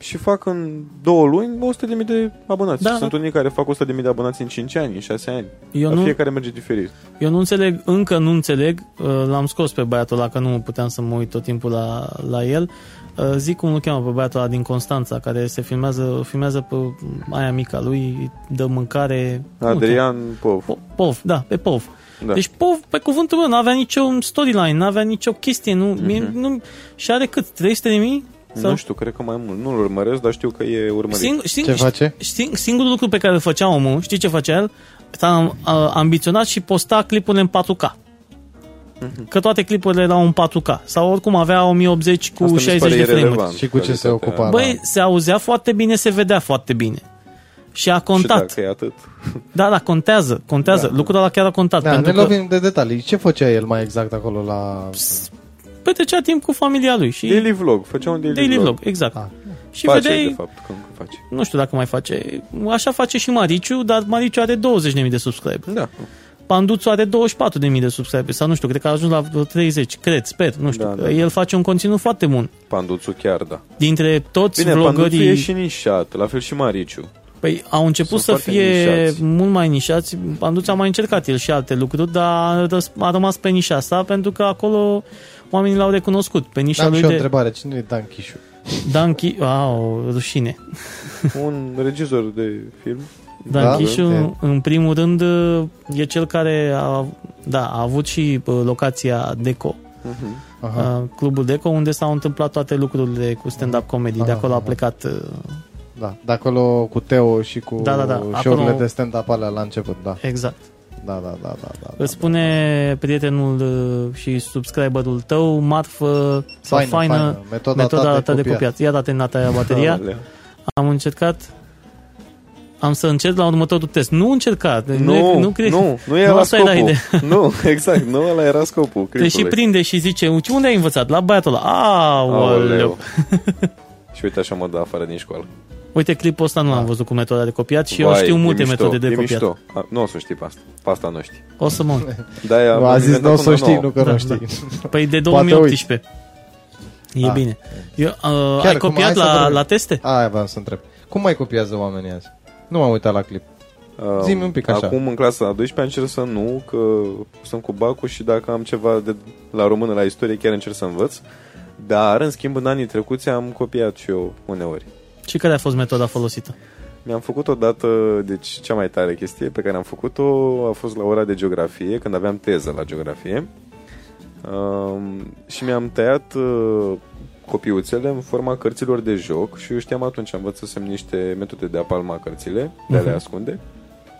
și fac în două luni 100.000 de abonați. Da, Sunt da. unii care fac 100.000 de abonați în 5 ani, în 6 ani. Eu Dar nu- Fiecare merge diferit. Eu nu înțeleg, încă nu înțeleg, uh, l-am scos pe băiatul ăla, că nu puteam să mă uit tot timpul la, la el. Uh, Zic cum îl cheamă pe băiatul ăla din Constanța, care se filmează, filmează pe aia mica lui, îi dă mâncare... cum îl Adrian Pov. cheamă? Po- Pov, da, pe Pov. Da. Deci Pov, pe cuvântul meu, n-avea nicio storyline, n-avea nicio chestie, nu, Mhm. mie, nu și are cât? 300 de mii? Nu știu, cred că mai mult. Nu-l urmăresc, dar știu că e urmărit. Sing, sing, Ce face? Sing, singurul lucru pe care îl făcea omul, știi ce făcea el? S-a uh, ambiționat și posta clipurile în 4K. Că toate clipurile erau în 4K. Sau oricum avea 1080 cu Asta mi se 60 pare de frame-uri. irelevant, Și cu ce se calitatea. ocupa? Băi, se auzea foarte bine, se vedea foarte bine. Și a Și contat. dacă e atât. Da, da, contează, contează. Da. Lucrul ăla chiar a contat. Da, pentru ne că, lovim de detalii. Ce făcea el mai exact acolo la... Păi petrecea timp cu familia lui. Și Daily vlog, făcea un daily, daily vlog, exact. Ah. Și face, vedeai, de fapt, că încă face. nu știu dacă mai face, așa face și Mariciu, dar Mariciu are 20.000 de subscriberi. Da. Panduțu are 24.000 de subscriberi sau nu știu, cred că a ajuns la vreo 30, cred, sper, nu știu. Da, Da, da, El face un conținut foarte bun. Panduțu chiar, da. Dintre toți Bine, Panduțu vlogării... e și nișat, la fel și Mariciu. Păi au început Sunt să foarte fie nișați. mult mai nișați. Panduț a mai încercat el și alte lucruri, dar a răs- a rămas pe nișa asta pentru că acolo oamenii l-au recunoscut. Pe nișa Am lui și o de întrebare. Cine e Dan Chișu? Dan Chi... Au, rușine. Un regizor de film. Dan Da? Chișu, E. în primul rând, e cel care a, da, a avut și uh, locația Deco, Mhm. Aha. uh, clubul Deco, unde s-au întâmplat toate lucrurile cu stand-up comedy. De Aha, acolo a aha. plecat uh, Da, de acolo cu Teo și cu Da, da, da. show-urile Acolo- de stand-up alea la început, da. exact. Da, da, da, da, da. Îți spune prietenul uh, și subscriberul tău, marfă sau Faină, faină, faină. Metoda metoda ta de ta de copiat. copiat. Ia date nata aia bateria. Alea. Am încercat am să încerc la următorul test. Nu încerca. Nu, nu, cred. nu, nu Nu, era asta era scopul. ideea. Nu, exact, nu ăla era scopul Te și clipului. prinde și zice, unde ai învățat? La băiatul ăla. Aoleu. Aoleu. și uite așa mă dă afară din școală. Uite, clipul ăsta nu l-am văzut cu metoda de copiat și eu Vai, știu e multe mișto, metode de e copiat. Mișto. A, nu o să știi pe asta. Pe asta nu știi. O să mă uit. De-aia Nu, a am zis, inventat nu o să una știi, nouă. nu că Da, nu știi. Păi de Poate 2018. E Ah. bine. Eu, uh, Chiar, ai cum- copiat hai să la, vorbim. la teste? Aia vreau să întreb. Cum mai copiază oamenii azi? Nu m-am uitat la clip. Uh, Zi-mi un pic așa. Acum în clasa a 12 încerc să nu, că sunt cu bacul și dacă am ceva de la română, la istorie, chiar încerc să învăț. Dar, în schimb, în anii trecuți am copiat și eu uneori. Și care a fost metoda folosită? Mi-am făcut odată, deci cea mai tare chestie pe care am făcut-o a fost la ora de geografie, când aveam teză la geografie. Um, și mi-am tăiat uh, copiuțele în forma cărților de joc și eu știam atunci, învățăsem niște metode de a palma cărțile, de a le Mhm. ascunde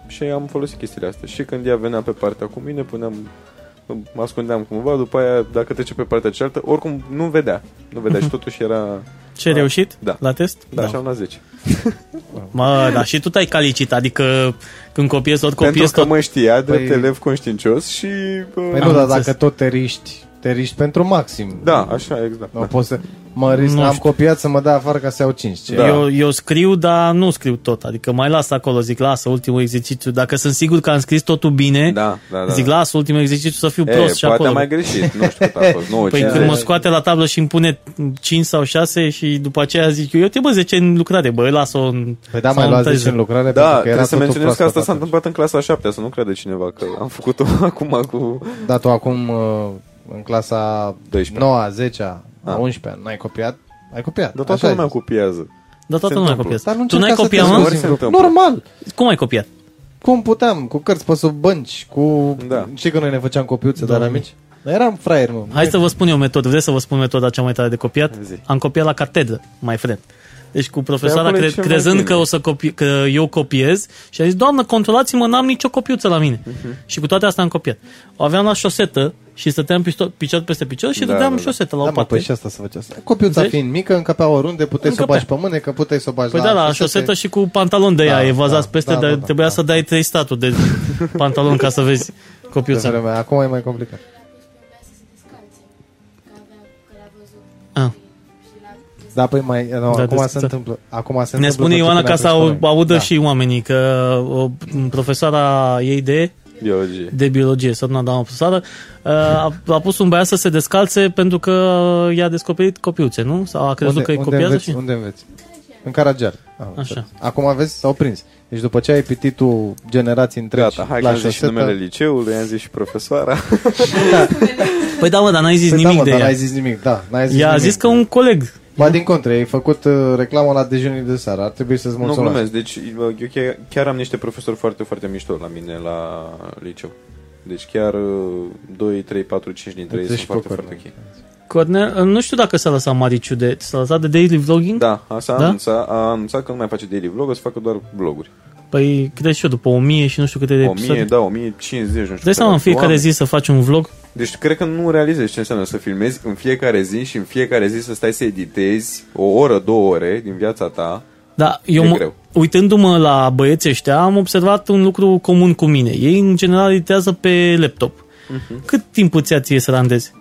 și am folosit chestiile astea. Și când ea venea pe partea cu mine, puneam mă ascundeam cumva, după aia, dacă trece pe partea cealaltă, oricum nu vedea. Nu vedea și totuși era... Ce ai reușit Da. la test? Da, așa am la 10. Mă, dar și tu te-ai calicit, adică când copiezi tot, Pentru copiezi că tot. mă știa drept Păi- elev conștiincios și... bă, Păi Am nu, dar înțeles. dacă tot te riști, te riști pentru maxim. Da, așa, exact. Nu Da. pot să... Mă risc, Nu am știu. copiat să mă dea afară ca să iau 5. Ce? Da. Eu, eu scriu, dar nu scriu tot. Adică mai las acolo, zic, lasă ultimul exercițiu. Dacă sunt sigur că am scris totul bine, Da, da, da. zic, lasă ultimul exercițiu să fiu e, prost și poate acolo. am mai greșit, nu știu cât a fost, 9, Păi 50. când mă scoate la tablă și îmi pune 5 sau 6 și după aceea zic eu, eu te bă 10 în lucrare, bă, las-o în... Păi da, sau mai în luați 10 teză. în lucrare Da, pentru că trebuie era să totul menționez că asta proaspăt s-a atunci. întâmplat în clasa a 7 să nu crede cineva că am făcut-o acum cu... Da, tu acum uh, în clasa 12. 9, 10, a Ah. 11 n-ai copiat? Ai copiat. Dar toată așa lumea ai zis. copiază. Dar toată Se lumea întâmplă. copiază. Dar nu Tu n-ai încerca să copiat, te mă? Ori se scoți. întâmplă. Normal. Cum ai copiat? Cum puteam? Cu cărți pe sub bănci, cu... Da. Știi că noi ne făceam copiuțe de la Doamne. mici? Dar eram fraieri, mă. Hai să vă spun eu metodă. Vreți să vă spun metoda cea mai tare de copiat? Zi. Am copiat la catedră, mai friend. Deci cu profesoara, acolo e cre- cel mai crezând bine. că, o să copi- că eu copiez și a zis, doamnă, controlați-mă, n-am nicio copiuță la mine. Mhm. Și cu toate astea am copiat. O aveam la șosetă și stăteam pisto- picior peste picior și Da, dădeam da, da. șosetă la o Da, mă, parte. păi și asta să faceți. Copiuța Vezi? fiind mică, încăpea oriunde, puteai să o Încăpea. bagi pe mânecă, puteai să o bagi Păi la da, la șosete. șosetă și cu pantalon de ea, Da, evazați da, peste, da, dar da, da, trebuia da. să dai trei statul de pantalon ca să vezi De copiuța. vremea. Acum e mai complicat. Da, păi mai, nu, Da, acum deci- se da. întâmplă. Acum se Ne întâmplă spune tot ce Ioana puneam ca să pe au, școală. audă Da. și oamenii că o, profesoara ei de Biologie. de biologie, Sărna doamna profesoară, a, a pus un băiat să se descalțe pentru că i-a descoperit copiuțe, nu? Sau a crezut unde, că îi unde copiază înveți, și... Unde înveți? În Caragiar. Ah, Așa. înțeles. Acum vezi, s-au prins. Deci după ce ai pititul generații întregi Gata, hai că la am zis și șosetă... numele liceului, am zis și profesoara. Păi da, mă, dar n-ai zis Păi nimic da, mă, de dar ea. n-ai zis nimic, da. N-ai zis Ea a nimic. zis că un coleg. Ba din contră, ai făcut uh, reclamă la dejunii de seară. Ar trebui să-ți nu mulțumesc. glumesc, deci eu chiar, chiar am niște profesori foarte, foarte mișto la mine la liceu. Deci chiar uh, 2, 3, 4, 5 dintre ei Uite sunt și foarte, pe foarte Cornel. ok. Cornel, nu știu dacă s-a lăsat Mariciu de... S-a lăsat de daily vlogging? Da, asta a, Da? anunțat, a anunțat că nu mai face daily vlog, o să facă doar vloguri. Păi, cred și eu, după 1000 și nu știu câte de 1000, episoade. da, 1050, nu știu. Dai seama în câte fiecare oameni. zi să faci un vlog? Deci cred că nu realizezi ce înseamnă să filmezi în fiecare zi și în fiecare zi să stai să editezi o oră, două ore din viața ta. Da, eu E mă, greu. uitându-mă la băieții ăștia, am observat un lucru comun cu mine. Ei, în general, editează pe laptop. Mhm. Cât timp îți ia ție să randezi?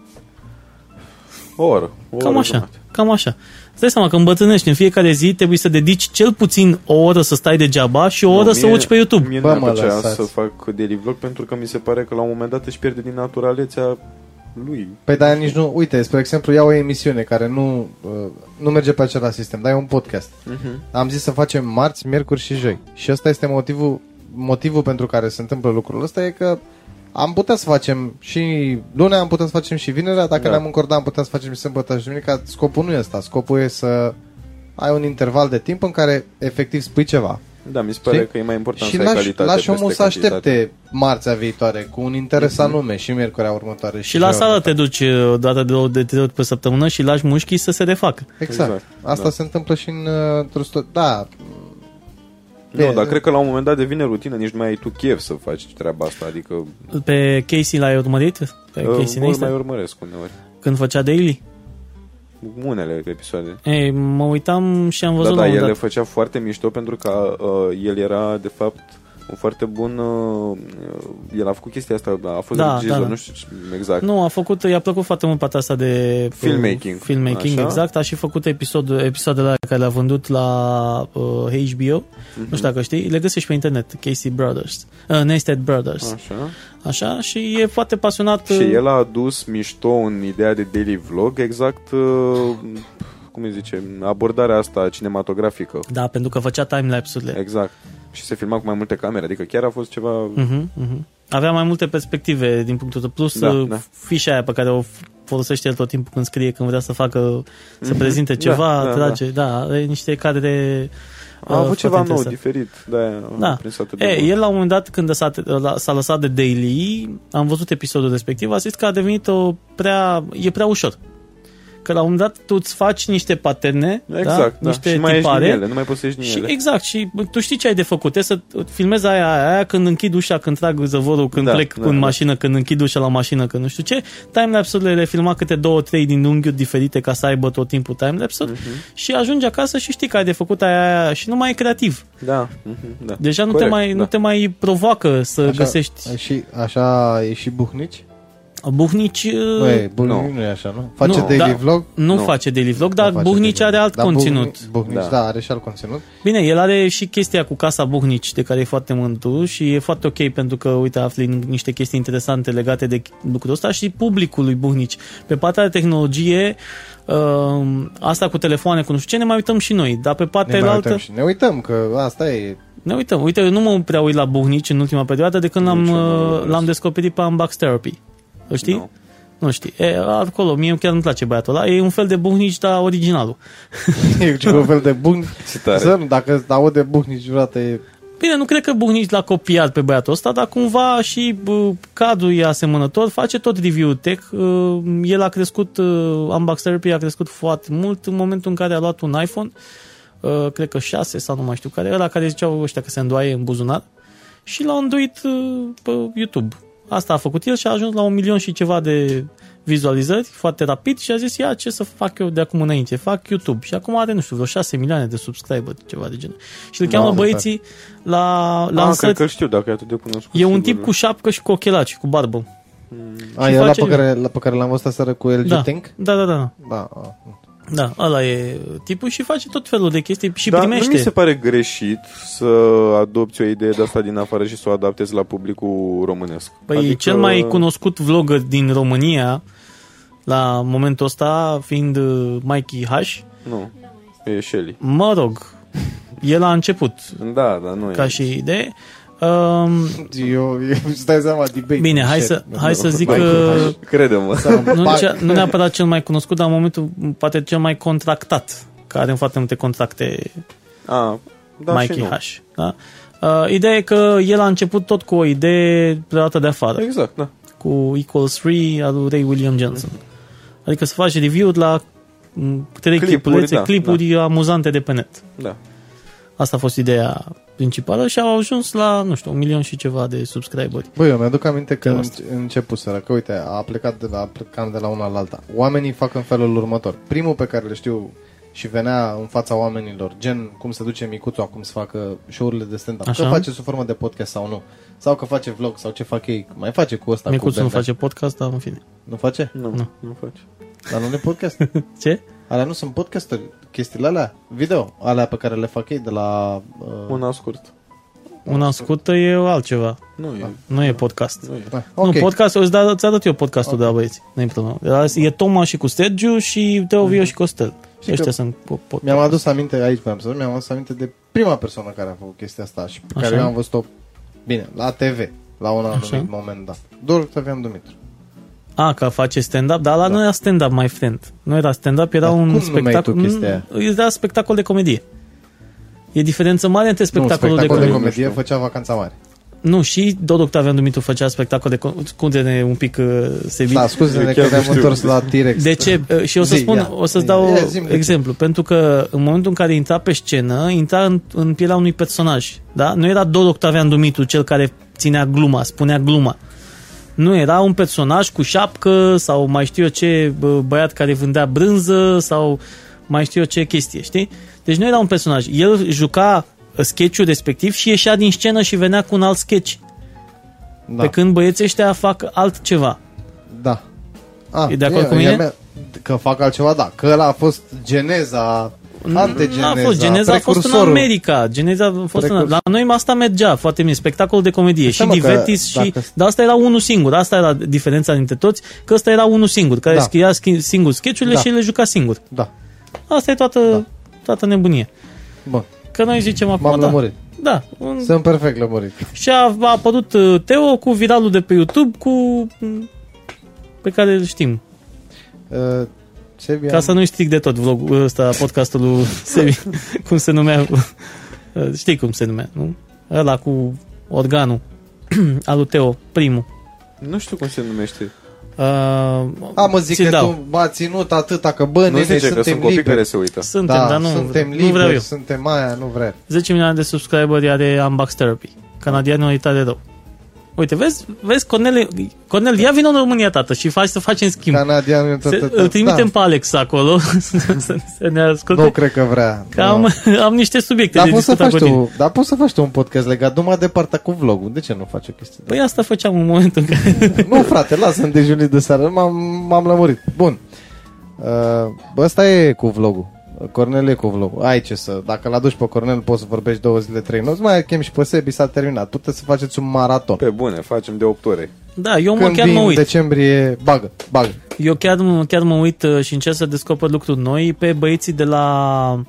O oră. O Cam oră așa, jumătate. cam așa. Îți dai seama că îmbătrânești în fiecare zi, trebuie să dedici cel puțin o oră să stai degeaba și o oră Nu, să mie- urci pe YouTube. Mie Bă, nu mă, mi-ar plăcea lăsați. să fac daily vlog pentru că mi se pare că la un moment dat își pierde din naturalețea lui. Păi dar nici nu... Uite, spre exemplu, iau o emisiune care nu, uh, nu merge pe același sistem, dar e un podcast. Uh-huh. Am zis să facem marți, miercuri și joi. Și ăsta este motivul, motivul pentru care se întâmplă lucrul ăsta e că am putea să facem și lunea, am putea să facem și vinerea, dacă Da. ne-am încordat, am putea să facem și sâmbătă și duminica. Scopul nu e ăsta, scopul e să ai un interval de timp în care efectiv spui ceva. Da, mi se pare Știi? că e mai important și să ai lași, calitate lași omul peste să cantitate. aștepte marțea viitoare cu un interes anume și miercurea următoare. Și la joia sală te următoare. duci uh, o dată de, două, de trei ori pe săptămână și lași mușchii să se refacă. Exact. Exact, Asta da. se întâmplă și în uh, trustă. Da, Nu, E- dar cred că la un moment dat devine rutină, nici nu mai ai tu chef să faci treaba asta, adică Pe Casey l-ai urmărit? Pe uh, Casey mult Neistat? mai urmăresc uneori. Când făcea daily? Unele episoade. Ei, mă uitam și am Da, văzut da, la un el le moment dat. făcea foarte mișto pentru că uh, el era, de fapt, un foarte bun... Uh, el a făcut chestia asta, a fost Da, regizor, da, da. nu știu exact. Nu, a făcut, i-a plăcut foarte mult partea asta de uh, Filmmaking. filmmaking Așa. exact. A și făcut episod, episoadele care le-a vândut la uh, HBO. Mhm. Nu știu dacă știi, le găsești pe internet, Casey Brothers, uh, Neistat Brothers. Așa. Așa, și e foarte pasionat. Și uh, el a adus mișto în ideea de daily vlog, exact, uh, cum îi zice, abordarea asta cinematografică. Da, pentru că făcea timelapse-urile. Exact. Și se filma cu mai multe camere, adică chiar a fost ceva... Mhm, mhm. Avea mai multe perspective din punctul tău. Plus Da, da, da. fișa aia pe care o folosește el tot timpul când scrie, când vrea să facă, să prezinte Da, ceva, da, trage. Da, are niște cadre A avut uh, ceva foarte nou, interesante. diferit, de-aia Da. am prins atât de E, mult. el la un moment dat când s-a, s-a lăsat de daily, am văzut episodul respectiv, a zis că a devenit o prea, e prea ușor. Că la un moment dat tu îți faci niște paterne, Exact, da. niște și mai ești tipare, din ele, nu mai poți să ieși din și ele. exact, și bă, tu știi ce ai de făcut, e să filmezi aia, aia, aia, când închid ușa, când trag zăvorul, când Da, plec da, în da. mașină, când închid ușa la mașină, când nu știu ce. Timelapse-urile le filma câte două, trei din unghiuri diferite ca să aibă tot timpul timelapse-uri Mhm. și ajungi acasă și știi că ai de făcut aia, aia și nu mai e creativ. Da, mhm, da. Deja nu, Corect, te, mai, da. nu te mai provoacă să așa, găsești Și așa e și Buhnici? Buhnici. Nu uh, e, Buhnici nu. nu. e așa, nu? Face Nu, daily da. vlog? Nu, Nu. face daily vlog, dar Nu face Buhnici daily are vlog. alt Dar conținut. Buhnici, Buhnici, Da. da. are și alt conținut. Bine, el are și chestia cu casa Buhnici, de care e foarte mândru și e foarte ok pentru că, uite, afli niște chestii interesante legate de lucrul ăsta și publicul lui Buhnici. Pe partea de tehnologie, uh, asta cu telefoane, cu nu știu ce, ne mai uităm și noi, dar pe partea Ne, mai altă... uităm și ne uităm, că asta e... Ne uităm. Uite, eu nu mă prea uit la Buhnici în ultima perioadă de când l-am, Nici eu nu uh, urmăresc. l-am descoperit pe Unbox Therapy. Îl știi? Nu. Nu știi. E, acolo, mie chiar nu-mi place băiatul ăla. E un fel de Buhnici, dar originalul. E ce un fel de bun... Ce tare. Să, nu, dacă aude Buhnici vreodată e... Bine, nu cred că Buhnici l-a copiat pe băiatul ăsta, dar cumva și bă, cadrul e asemănător, face tot review tech. Uh, El a crescut, uh, Unbox Therapy a crescut foarte mult în momentul în care a luat un iPhone, uh, cred că 6 sau nu mai știu care, ăla care ziceau ăștia că se îndoaie în buzunar și l-a îndoit uh, pe YouTube. Asta a făcut el și a ajuns la un milion și ceva de vizualizări foarte rapid și a zis, ia, ce să fac eu de acum înainte? Fac YouTube. Și acum are, nu știu, vreo 6 milioane de subscriber, ceva de genul. Și îl Da, cheamă da, băieții la Ah, cred lansări. că știu dacă e atât de cunoscut. E un sigur, tip da. cu șapcă și cu ochelaci, cu barbă. A, Și e ăla face- pe care, la, pe care l-am văzut aseară cu LG Da. Tank? da, da, da. Da. a. Da, ăla e tipul și face tot felul de chestii și Dar primește. nu mi se pare greșit să adopți o idee de asta din afară și să o adaptezi la publicul românesc. Păi adică... cel mai cunoscut vlogger din România la momentul ăsta fiind uh, Mikey H. Nu, e Shelly. Mă rog, el a început Da, da, nu ca e. și idee. Um, Eu, eu îți dai seama, debate. bine, hai Shit. să, hai să zic Mai- că Crede-mă. nu, Ba- cea, nu neapărat cel mai cunoscut, dar în momentul poate cel mai contractat, care are foarte multe contracte A, da și Mikey nu. H. Da? Uh, ideea e că el a început tot cu o idee preluată de afară, Exact, da. cu Equals Free al lui Ray William Johnson. Adică să faci review la m, trei Clipuri, clipulețe, da, clipuri amuzante de pe net. Da. Asta a fost ideea principală și au ajuns la, nu știu, un milion și ceva de subscriberi. Băi, eu mi-aduc aminte că Chiar în, asta. începuseră, că uite, a plecat de la, plecam de la una la alta. Oamenii fac în felul următor. Primul pe care le știu și venea în fața oamenilor, gen cum se duce micuțul acum să facă show-urile de stand-up, Așa. că face sub formă de podcast sau nu, sau că face vlog sau ce fac ei, mai face cu ăsta, Micuțul cu nu band. face podcast, dar în fine. Nu face? Nu, Nu. nu, nu faci. Dar nu e podcast. Ce? Alea nu sunt podcasturi, chestiile alea, video, alea pe care le fac ei de la... Uh, Una scurt. Una scurtă e altceva. Nu e. Nu e podcast. Nu e. da, Okay. ok. Nu, podcast, îți da, ți arăt eu podcastul okay. de la băieți. Nu e problemă. Dar E Toma și cu Sergiu și Teo Vio și Costel. Și Ăștia că sunt po- po- Mi-am adus aminte, aici vreau să spun, mi-am adus aminte de prima persoană care a făcut chestia asta și pe care Așa. eu am văzut-o, bine, la TV, la un Așa. anumit moment dat. Doar Octavian Dumitru. A, că face stand-up, dar la Da. nu era stand-up, my friend. Nu era stand-up, era Dar un cum numeai spectacol. tu chestia aia? Mm, Era spectacol de comedie. E diferență mare între spectacolul nu, spectacol de de comedie. comedie nu știu. făcea Vacanța Mare. Nu, și Dodo Octavian Dumitru făcea spectacol de comedie. Scuze-ne un pic uh, Sebi. Da, scuze-ne Chiar că nu ne-am știu. întors la T-Rex. De ce? Uh, Și o să Zi, spun, ia. o să-ți Ia, dau ia, zi-mi de ce. exemplu. Pentru că în momentul în care intra pe scenă, intra în, în pielea unui personaj. Da? Nu era Dodo Octavian Dumitru cel care ținea gluma, spunea gluma. Nu, era un personaj cu șapcă sau mai știu eu ce bă, băiat care vândea brânză sau mai știu eu ce chestie, știi? Deci nu era un personaj. El juca sketch-ul respectiv și ieșea din scenă și venea cu un alt sketch. Da, Pe când băieții ăștia fac altceva. da. A, E de acord cu mine? mea- Că fac altceva, da. Că ăla a fost geneza, antegeneza, Nu a fost, Geneza a fost în precursorul. America. Geneza a fost în, Precursor. la noi asta mergea foarte bine. Spectacol de comedie și Seama că divertis și... dacă- Dar asta era unul singur. Asta era diferența dintre toți, că ăsta era unul singur, care Da. scria schi- singur sketch-urile Da. și le juca singur. Da, Asta e toată, Da. toată nebunie. bun. Că noi zicem acum, M-am da. lămurit. Da. Un... Sunt perfect lămurit. Și a, a apărut uh, Teo cu viralul de pe YouTube cu m, pe care îl știm. Uh, Sebi, Ca să nu-i stric de tot vlogul ăsta, podcastul lui Sebi, cum se numea, uh, știi cum se numea, nu? Ăla cu organul al lui Teo, primul. Nu știu cum se numește. Uh, A, mă zic ți-l că dau. tu m-a ținut atâta, că bă, Nu nene, zice că suntem sunt copii liberi. care se uită. Suntem, Da, dar nu, suntem nu liberi, vreau eu. suntem aia, nu vrea. 10 milioane de subscriberi are Unbox Therapy. Canadianul e tare rău. Uite, vezi, vezi Cornel, Cornel, ia vină în România, tată, și faci să facem schimb. Canadianul tot, Se, tot, îl trimitem da. pe Alex acolo să, să ne asculte. Nu cred că vrea. Că am, am niște subiecte Dar de poți, să discutat faci cu tine. tu, dar poți să faci tu un podcast legat numai de partea cu vlogul. De ce nu faci o chestie? de Păi asta făceam în momentul în care... Nu, frate, lasă-mi dejunit de seară. M-am, m-am lămurit. Bun. Uh, bă, ăsta e cu vlogul. Cornel e cu vlogul. Ai ce să... Dacă l-aduci pe Cornel, poți să vorbești două zile, trei. Nu-ți mai chem și pe Sebi, s-a terminat. Puteți să faceți un maraton. Pe bune, facem de 8 ore. Da, eu mă, Când chiar vin mă uit. decembrie, bagă, bagă. Eu chiar, mă- chiar mă uit uh, și încerc să descoper lucruri noi pe băieții de la...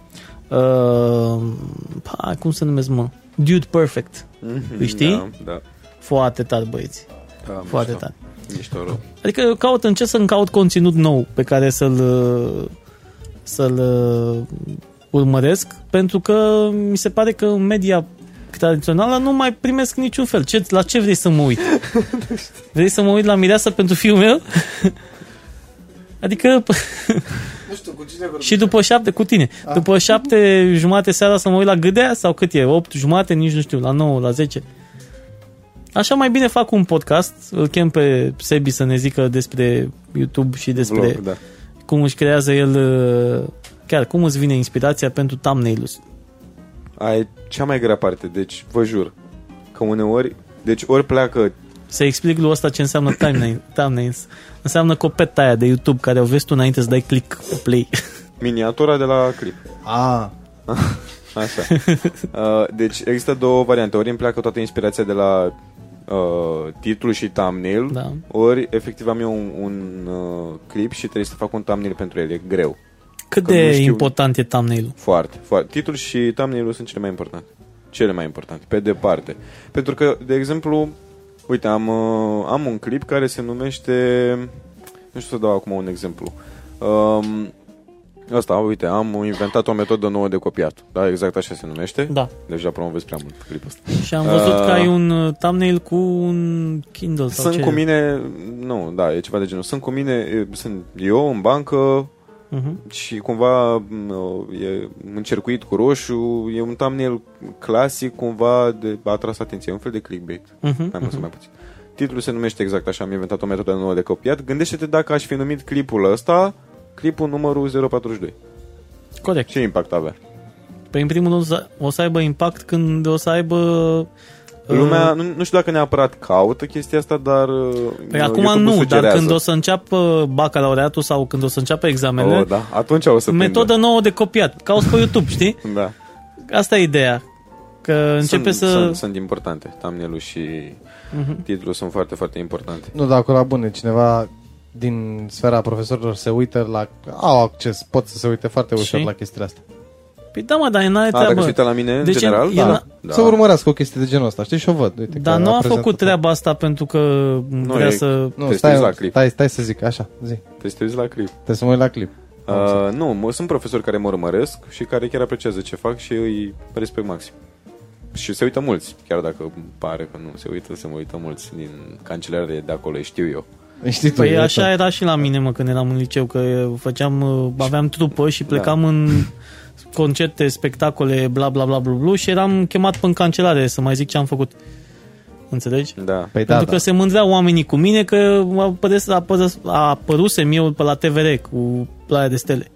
Uh, hai, cum se numesc, mă? Dude Perfect. Îi știi? Da, da. Foarte tari băieți. da Foarte mișto. tari. Mișto rău. Adică eu caut, încerc să-mi caut conținut nou pe care să-l uh, să-l uh, urmăresc, pentru că mi se pare că în media tradițională nu mai primesc niciun fel. Ce, la ce vrei să mă uit? Vrei să mă uit la mireasă pentru fiul meu? Adică Nu știu, cu cine și după șapte, cu tine, Ah. după șapte jumate seara să mă uit la gâdea sau cât e? Opt jumate, nici nu știu, la 9, la 10. Așa mai bine fac un podcast, îl chem pe Sebi să ne zică despre YouTube și despre Vlog, da. Cum își creează el, uh, chiar cum îți vine inspirația pentru thumbnail Aia e cea mai grea parte, deci vă jur că uneori, deci ori pleacă Să explic lui ăsta ce înseamnă thumbnail, thumbnails. Înseamnă copeta aia de YouTube care o vezi tu înainte să dai click pe play. miniatura de la clip. A, Așa. Uh, deci există două variante. Ori îmi pleacă toată inspirația de la uh, titlu și thumbnail, Da. ori efectiv am eu un, un uh, clip și trebuie să fac un thumbnail pentru el. E greu. Cât Că nu de știu- important e thumbnail-ul? Foarte, foarte. Titlul și thumbnail-ul sunt cele mai importante. Cele mai importante, pe departe. Pentru că, de exemplu, uite, am, uh, am un clip care se numește... Nu știu să dau acum un exemplu. Um, Asta, uite, am inventat o metodă nouă de copiat. Da, exact așa se numește. Da. Deja promovez prea mult clipul ăsta. Și am văzut Uh, că ai un uh, thumbnail cu un Kindle sau Sunt ce? cu mine, nu, da, e ceva de genul. Sunt cu mine, e, sunt eu în bancă Uh-huh. și cumva m, e încercuit cu roșu, e un thumbnail clasic, cumva de a atras atenție, un fel de clickbait, Uh-huh. mai mult sau mai puțin. Titlul se numește exact așa, am inventat o metodă nouă de copiat. Gândește-te dacă aș fi numit clipul ăsta clipul numărul 042. Corect. Ce impact avea? Păi în primul rând o să- o să aibă impact când o să aibă Lumea, nu, nu știu dacă neapărat caută chestia asta, dar uh, Păi YouTube acum nu, dar sugerează. când o să înceapă bacalaureatul sau când o să înceapă examenele, Oh, da, atunci o să metodă nouă de copiat. Cauți pe YouTube, știi? prindă. Da. Asta e ideea. Că începe sunt, să... Sunt, sunt importante. Thumbnail-ul și Mhm. titlul sunt foarte, foarte importante. Nu, dar acolo la bune, cineva din sfera profesorilor se uită la... Au acces, pot să se uite foarte ușor Și? la chestiile astea. Păi da, mă, dar n-are A, dacă treabă. se uită la mine, în Deci general, el da. n-a- da. Să urmărească o chestie de genul ăsta, știi? Și o văd. Uite, Dar că nu a prezentat-o. făcut treaba asta pentru că vrea e- să... Nu, Trebuie să te stai, uiți la clip. stai, stai să zic, așa, zi. Trebuie să te uiți la clip. Trebuie să mă uit la clip. Uh, nu, mă, sunt profesori care mă urmăresc și care chiar apreciază ce fac și îi respect maxim. Și se uită mulți, chiar dacă îmi pare că nu se uită, se mă uită mulți din cancelare de acolo, știu eu. Știi tu, Păi e așa tot. era și la mine, mă, când eram în liceu, că făceam, uh, aveam trupă și plecam Da. în concerte, spectacole, bla bla bla bla bla și eram chemat pe în cancelare să mai zic ce am făcut. Înțelegi? Da. Păi da, Pentru da. că se mândreau oamenii cu mine că a, apărut, a, apărut, a apărusem eu pe la TVR cu Ploaia de Stele.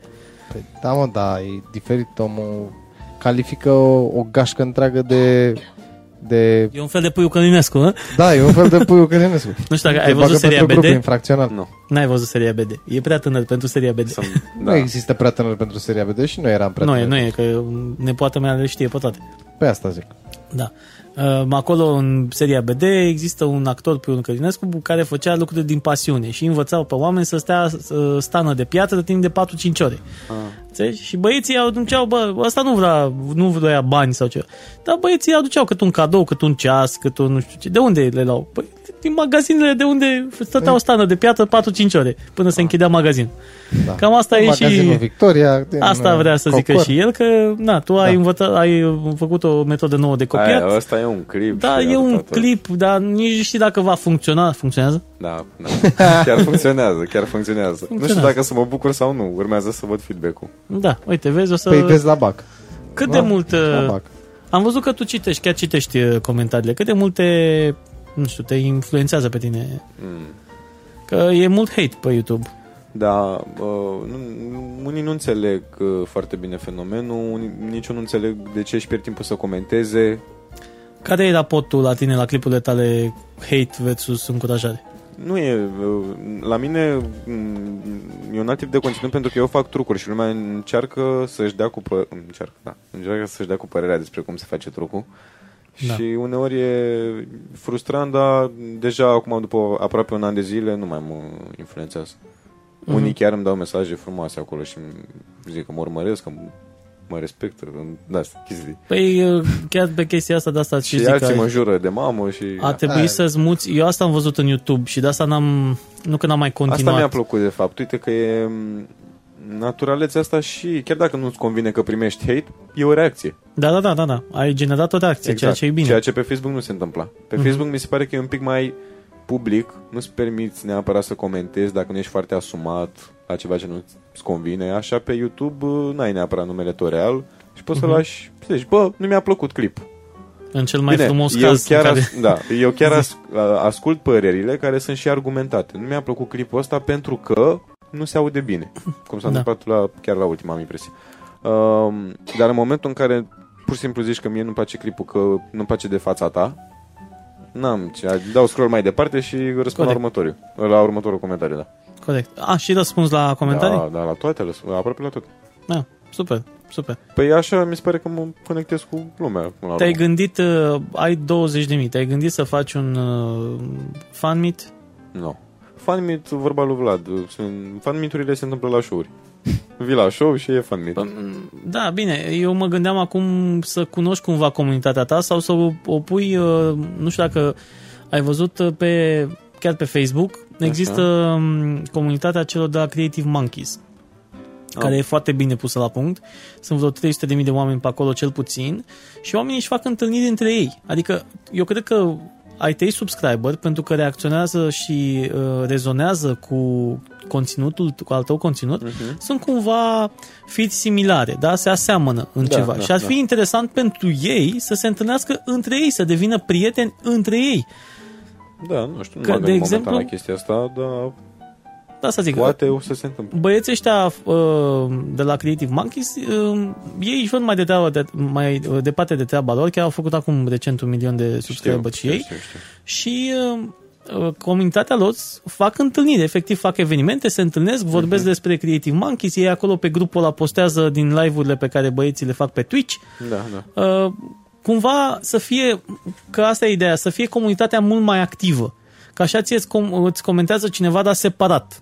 Păi, da, mă, da, e diferit. Omul califică o, o gașcă întreagă de... de... E un fel de puiu Călinescu, hă? Da, e un fel de puiu Călinescu. Nu știu dacă Te ai văzut bagă seria pentru grup BD? infracțional. Nu. N-ai văzut seria BD. E prea tânăr pentru seria BD. Sunt, Nu da. există prea tânăr pentru seria BD și nu eram prea Nu e, tânăr. nu e, că nepoata mea le știe pe toate. Pe asta zic. Da. Uh, acolo, în seria BD, există un actor, Pion Călinescu, care făcea lucruri din pasiune și învățau pe oameni să stea să stană de piatră timp de 4-5 ore. Ah. Înțelegi? Și băieții aduceau, bă, ăsta nu vrea, nu vrea bani sau ceva. Dar băieții aduceau cât un cadou, cât un ceas, cât un nu știu ce. De unde le luau? Păi, din magazinele de unde stăteau stană de piatră 4-5 ore, până se închidea magazin. Da. Cam asta e Magazinul și... Victoria. din, Asta uh, vrea să zică Cocor. și el, că na, tu ai, Da. învățat, ai făcut o metodă nouă de copiat. Aia, ăsta e un clip. Da, și e un arătat-o. clip, dar nici nu știi dacă va funcționa. Funcționează? Da, da. Chiar funcționează, chiar funcționează. Nu știu Funcționează. dacă să mă bucur sau nu. Urmează să văd feedback-ul. Da, uite, vezi, o să... Păi vezi la BAC. cât Da, de mult... La uh, BAC. Am văzut că tu citești, chiar citești uh, comentariile. Cât de multe, nu știu, te influențează pe tine. Mm. Că e mult hate pe YouTube. Da, uh, nu, nu- unii nu înțeleg uh, foarte bine fenomenul, unii, nici eu nu înțeleg de ce își pierd timpul să comenteze. Care e raportul la tine, la clipurile tale, hate versus încurajare? Nu e, uh, la mine mm, e un alt tip de conținut pentru că eu fac trucuri și lumea încearcă să-și dea cu, pă- încearcă, da, încearcă să-și dea cu părerea despre cum se face trucul. Da. Și uneori e frustrant, dar deja acum după aproape un an de zile nu mai mă influențează. Mhm. Unii chiar îmi dau mesaje frumoase acolo și îmi zic că mă urmăresc, că mă respectă, da, asta, chestii. Păi uh, chiar pe chestia asta de asta și Și zic că alții ai- mă jură de mamă și... a trebuit Aia. să-ți muți. Eu asta am văzut în YouTube și de asta n-am, nu că n-am mai Asta continuat. mi-a plăcut de fapt. Uite că e m, naturalețea asta și chiar dacă nu-ți convine că primești hate, e o reacție. Da, da, da, da, da. Ai generat o reacție, ceea ce e bine. Ceea ce pe Facebook nu se întâmpla. Pe Mhm. Facebook mi se pare că e un pic mai public, nu-ți permiți neapărat să comentezi dacă nu ești foarte asumat la ceva ce nu-ți convine. Așa pe YouTube uh, n-ai neapărat numele tău real și poți să Mhm. lași, să zici, bă, nu mi-a plăcut clip. În cel mai frumos eu caz. în chiar, care... as, da, eu chiar as, ascult părerile care sunt și argumentate. Nu mi-a plăcut clipul ăsta pentru că nu se aude bine. Cum s-a Da. întâmplat la, chiar la ultima am impresie. Um, dar în momentul în care pur și simplu zici că mie nu-mi place clipul, că nu-mi place de fața ta, n-am ce, dau scroll mai departe și răspund la Corect. următorul, la următorul comentariu, da. Corect. A, și răspuns la comentarii? Da, da, la toate, răspund, aproape la toate. Da, super, super. Păi așa mi se pare că mă conectez cu lumea. Până la Te-ai urmă. gândit, uh, ai 20 de mii, te-ai gândit să faci un uh, fan meet? Nu. Fan meet, vorba lui Vlad, sunt, fan meet-urile se întâmplă la show-uri. Vii la show și e fan meet. Da, bine, eu mă gândeam acum să cunoști cumva comunitatea ta sau să o, o pui, uh, nu știu dacă ai văzut uh, pe, chiar pe Facebook, există um, comunitatea celor de la Creative Monkeys. care Ah. e foarte bine pusă la punct. Sunt vreo 300.000 de oameni pe acolo cel puțin și oamenii își fac întâlniri între ei. Adică eu cred că ai tăi subscriber pentru că reacționează și uh, rezonează cu conținutul, cu al tău conținut, Mhm. sunt cumva fiți similare, da? Se aseamănă în Da, ceva. da, și ar da. fi interesant pentru ei să se întâlnească între ei, să devină prieteni între ei. Da, nu știu, nu Că, mă de gândesc exemplu- momentan la chestia asta, dar Da, să zic. Poate o să se întâmple. Băieții ăștia uh, de la Creative Monkeys, uh, ei își văd mai, de treabă, de, mai uh, departe de treaba lor, chiar au făcut acum recent un milion de subscriberi și ei. știu, știu. Și uh, uh, comunitatea lor fac întâlniri, efectiv fac evenimente, se întâlnesc, vorbesc Mhm. despre Creative Monkeys, ei acolo pe grupul ăla postează din live-urile pe care băieții le fac pe Twitch. Da, da. Uh, cumva să fie, că asta e ideea, să fie comunitatea mult mai activă. Că așa ți îți, com- îți comentează cineva, dar separat.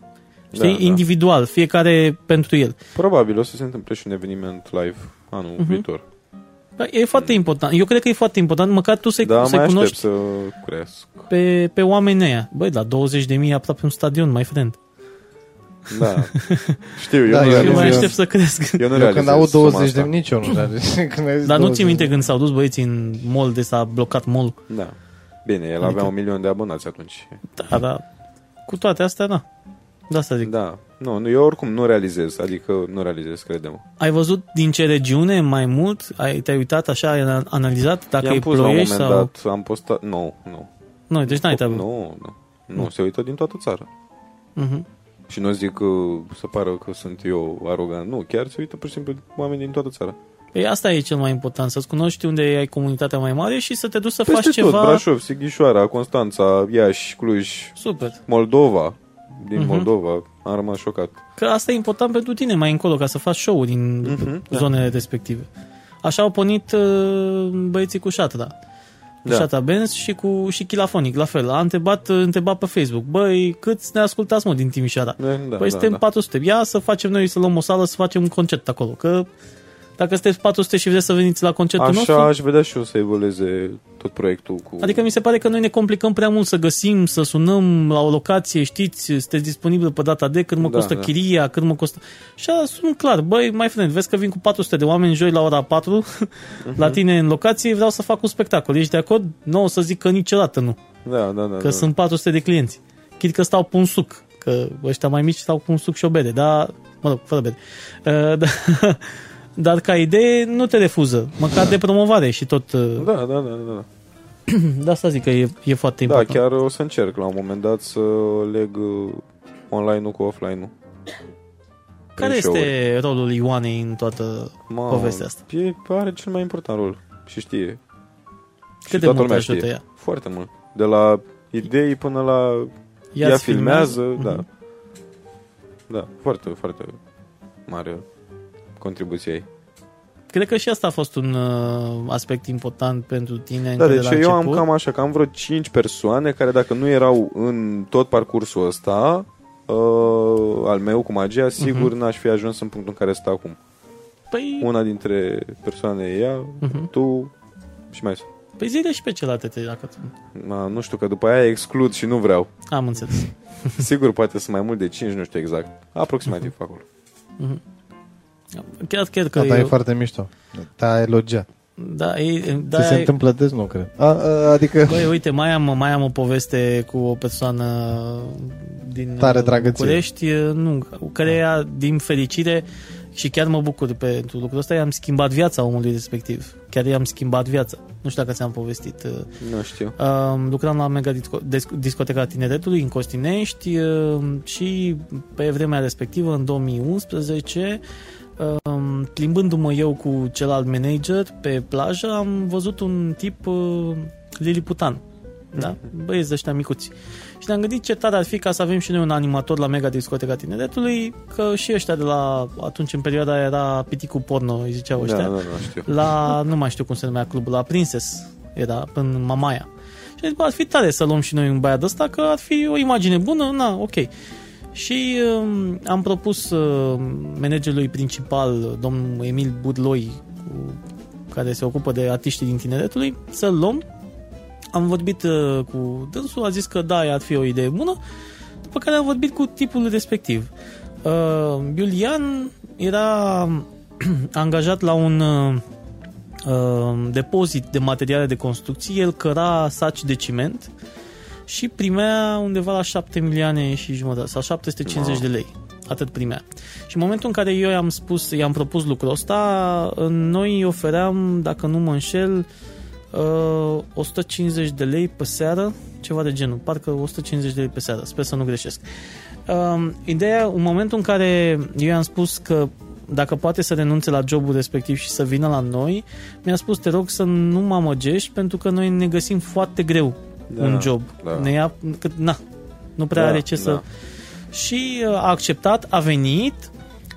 Știi? Da, da. Individual, fiecare pentru el. Probabil o să se întâmple și un eveniment live anul Mhm. viitor. Dar E foarte important. Eu cred că e foarte important, măcar tu să-i, Da, să-i mai aștept cunoști să cresc. pe, pe oamenii ăia. Băi, la 20 de mii e aproape un stadion, mai friend. Da. Știu, eu Da, nu eu Eu nu- mai realizez. aștept să cresc. Eu nu Eu realizez când aud suma 20 de asta. nici eu nu realizez. Când ai zis Dar nu 20 ți minte când s-au dus băieții în mall de s-a blocat mall Da. Bine, el Adică- avea un milion de abonați atunci. Da, dar cu toate astea, da. Da, să zic. Da. Nu, nu, eu oricum nu realizez, adică nu realizez, crede-mă. Ai văzut din ce regiune mai mult? Ai, te-ai uitat așa, ai analizat dacă I-am e pus la un ploiești moment sau... dat, am postat, nu, nu. Nu, deci n-ai treabă. Nu, nu. Nu, se uită din toată țara. Mhm. Și nu zic că să pară că sunt eu arogant. Nu, chiar se uită pur și simplu oameni din toată țara. Păi asta e cel mai important, să-ți cunoști unde ai comunitatea mai mare și să te duci să Peste faci tot, ceva... Brașov, Sighișoara, Constanța, Iași, Cluj, Super. Moldova. Din Mhm. Moldova, am rămas șocat. Că asta e important pentru tine mai încolo, ca să faci show din Mhm, da. zonele respective. Așa au pornit uh, băieții cu Shatra. Cu Da. Shatra Benz și cu și Chilafonic, la fel. A întrebat, întrebat pe Facebook, băi, câți ne ascultați, mă, din Timișoara? Da, da, păi da, suntem da. 400. Ia să facem noi, să luăm o sală, să facem un concert acolo. Că dacă sunteți 400 și vreți să veniți la concertul Așa nostru... aș vedea și eu să evolueze tot proiectul cu... Adică mi se pare că noi ne complicăm prea mult să găsim, să sunăm la o locație, știți, sunteți disponibil pe data de cât mă Da, costă da. chiria, cât mă costă... Și așa sunt clar, băi, mai friend, vezi că vin cu 400 de oameni joi la ora 4 Mhm. la tine în locație, vreau să fac un spectacol. Ești de acord? Nu o să zic că niciodată nu, Da, da, da. că da. sunt 400 de clienți. Chit că stau pe un suc, că ăștia mai mici stau cu un suc și o bere, dar, mă rog, fără bere. Uh, da, dar ca idee nu te refuză, măcar de promovare și tot... Uh, Da, da, da, da. da. de asta zic că e, e foarte Da, important. chiar o să încerc la un moment dat să leg uh, online-ul cu offline-ul. Care Prin show-uri. este rolul Ioanei în toată Mamă, povestea asta? E, are cel mai important rol și știe. Cât și de toată mult lumea ajută știe. ea? Foarte mult. De la idei până la... Ea, îți filmează, Mhm. da. Da, foarte, foarte mare contribuție ei. Cred că și asta a fost un uh, aspect important pentru tine Da, încă de deci la eu am început. cam așa, că am vreo 5 persoane care dacă nu erau în tot parcursul ăsta uh, al meu cu magia, sigur n-aș fi ajuns în punctul în care stau acum. Păi, Una dintre persoane e ea, Mhm. tu și mai sunt. păi zile și pe celelalte trei, dacă tu... Ma, nu știu, că după aia exclud și nu vreau. Am înțeles. Sigur, poate sunt mai mult de 5, nu știu exact. Aproximativ acolo. Chiar, chiar că Da, dar e eu, foarte mișto. Te-a elogiat. da, e, da, Da, se e, întâmplă des, nu cred. A, a, adică... Băi, uite, mai am, mai am o poveste cu o persoană din Tare uh, dragă ție. București, uh, nu, cu care ea, din fericire, și chiar mă bucur pentru lucrul ăsta, i-am schimbat viața omului respectiv. Chiar i-am schimbat viața. Nu știu dacă ți-am povestit. uh, Nu știu. Uh, lucram la Mega Disco- Disc- Discoteca Tineretului în Costinești uh, și pe vremea respectivă, în 2011, uh, plimbându-mă eu cu celălalt manager pe plajă, am văzut un tip uh, liliputan. Da? Băieți de ăștia micuți. Și ne-am gândit ce tare ar fi ca să avem și noi un animator la Mega Discoteca Tineretului, că și ăștia de la, atunci în perioada aia era piticul porno, îi ziceau Da, ăștia da, da, știu. la, nu mai știu cum se numea clubul, la Princess, era în Mamaia. Și am zis, bă, ar fi tare să luăm și noi un băiat ăsta, că ar fi o imagine bună, na, ok. Și um, am propus uh, managerului principal, domnul Emil Budloi, cu, care se ocupă de artiștii din tineretului, să-l luăm. Am vorbit uh, cu dânsul, a zis că da, ar fi o idee bună, după care am vorbit cu tipul respectiv. Uh, Iulian era angajat la un uh, uh, depozit de materiale de construcție, el căra saci de ciment și primea undeva la 7 milioane și jumătate sau 750 de lei. Atât primea. Și în momentul în care eu i-am spus, i-am propus lucrul ăsta, noi îi ofeream, dacă nu mă înșel, uh, 150 de lei pe seară, ceva de genul, parcă 150 de lei pe seară, sper să nu greșesc. Um, ideea, în momentul în care eu i-am spus că dacă poate să renunțe la jobul respectiv și să vină la noi, mi-a spus, te rog să nu mă amăgești pentru că noi ne găsim foarte greu Da, un job. da. Ne ia, că, na, nu prea Da, are ce da. să... Și uh, a acceptat, a venit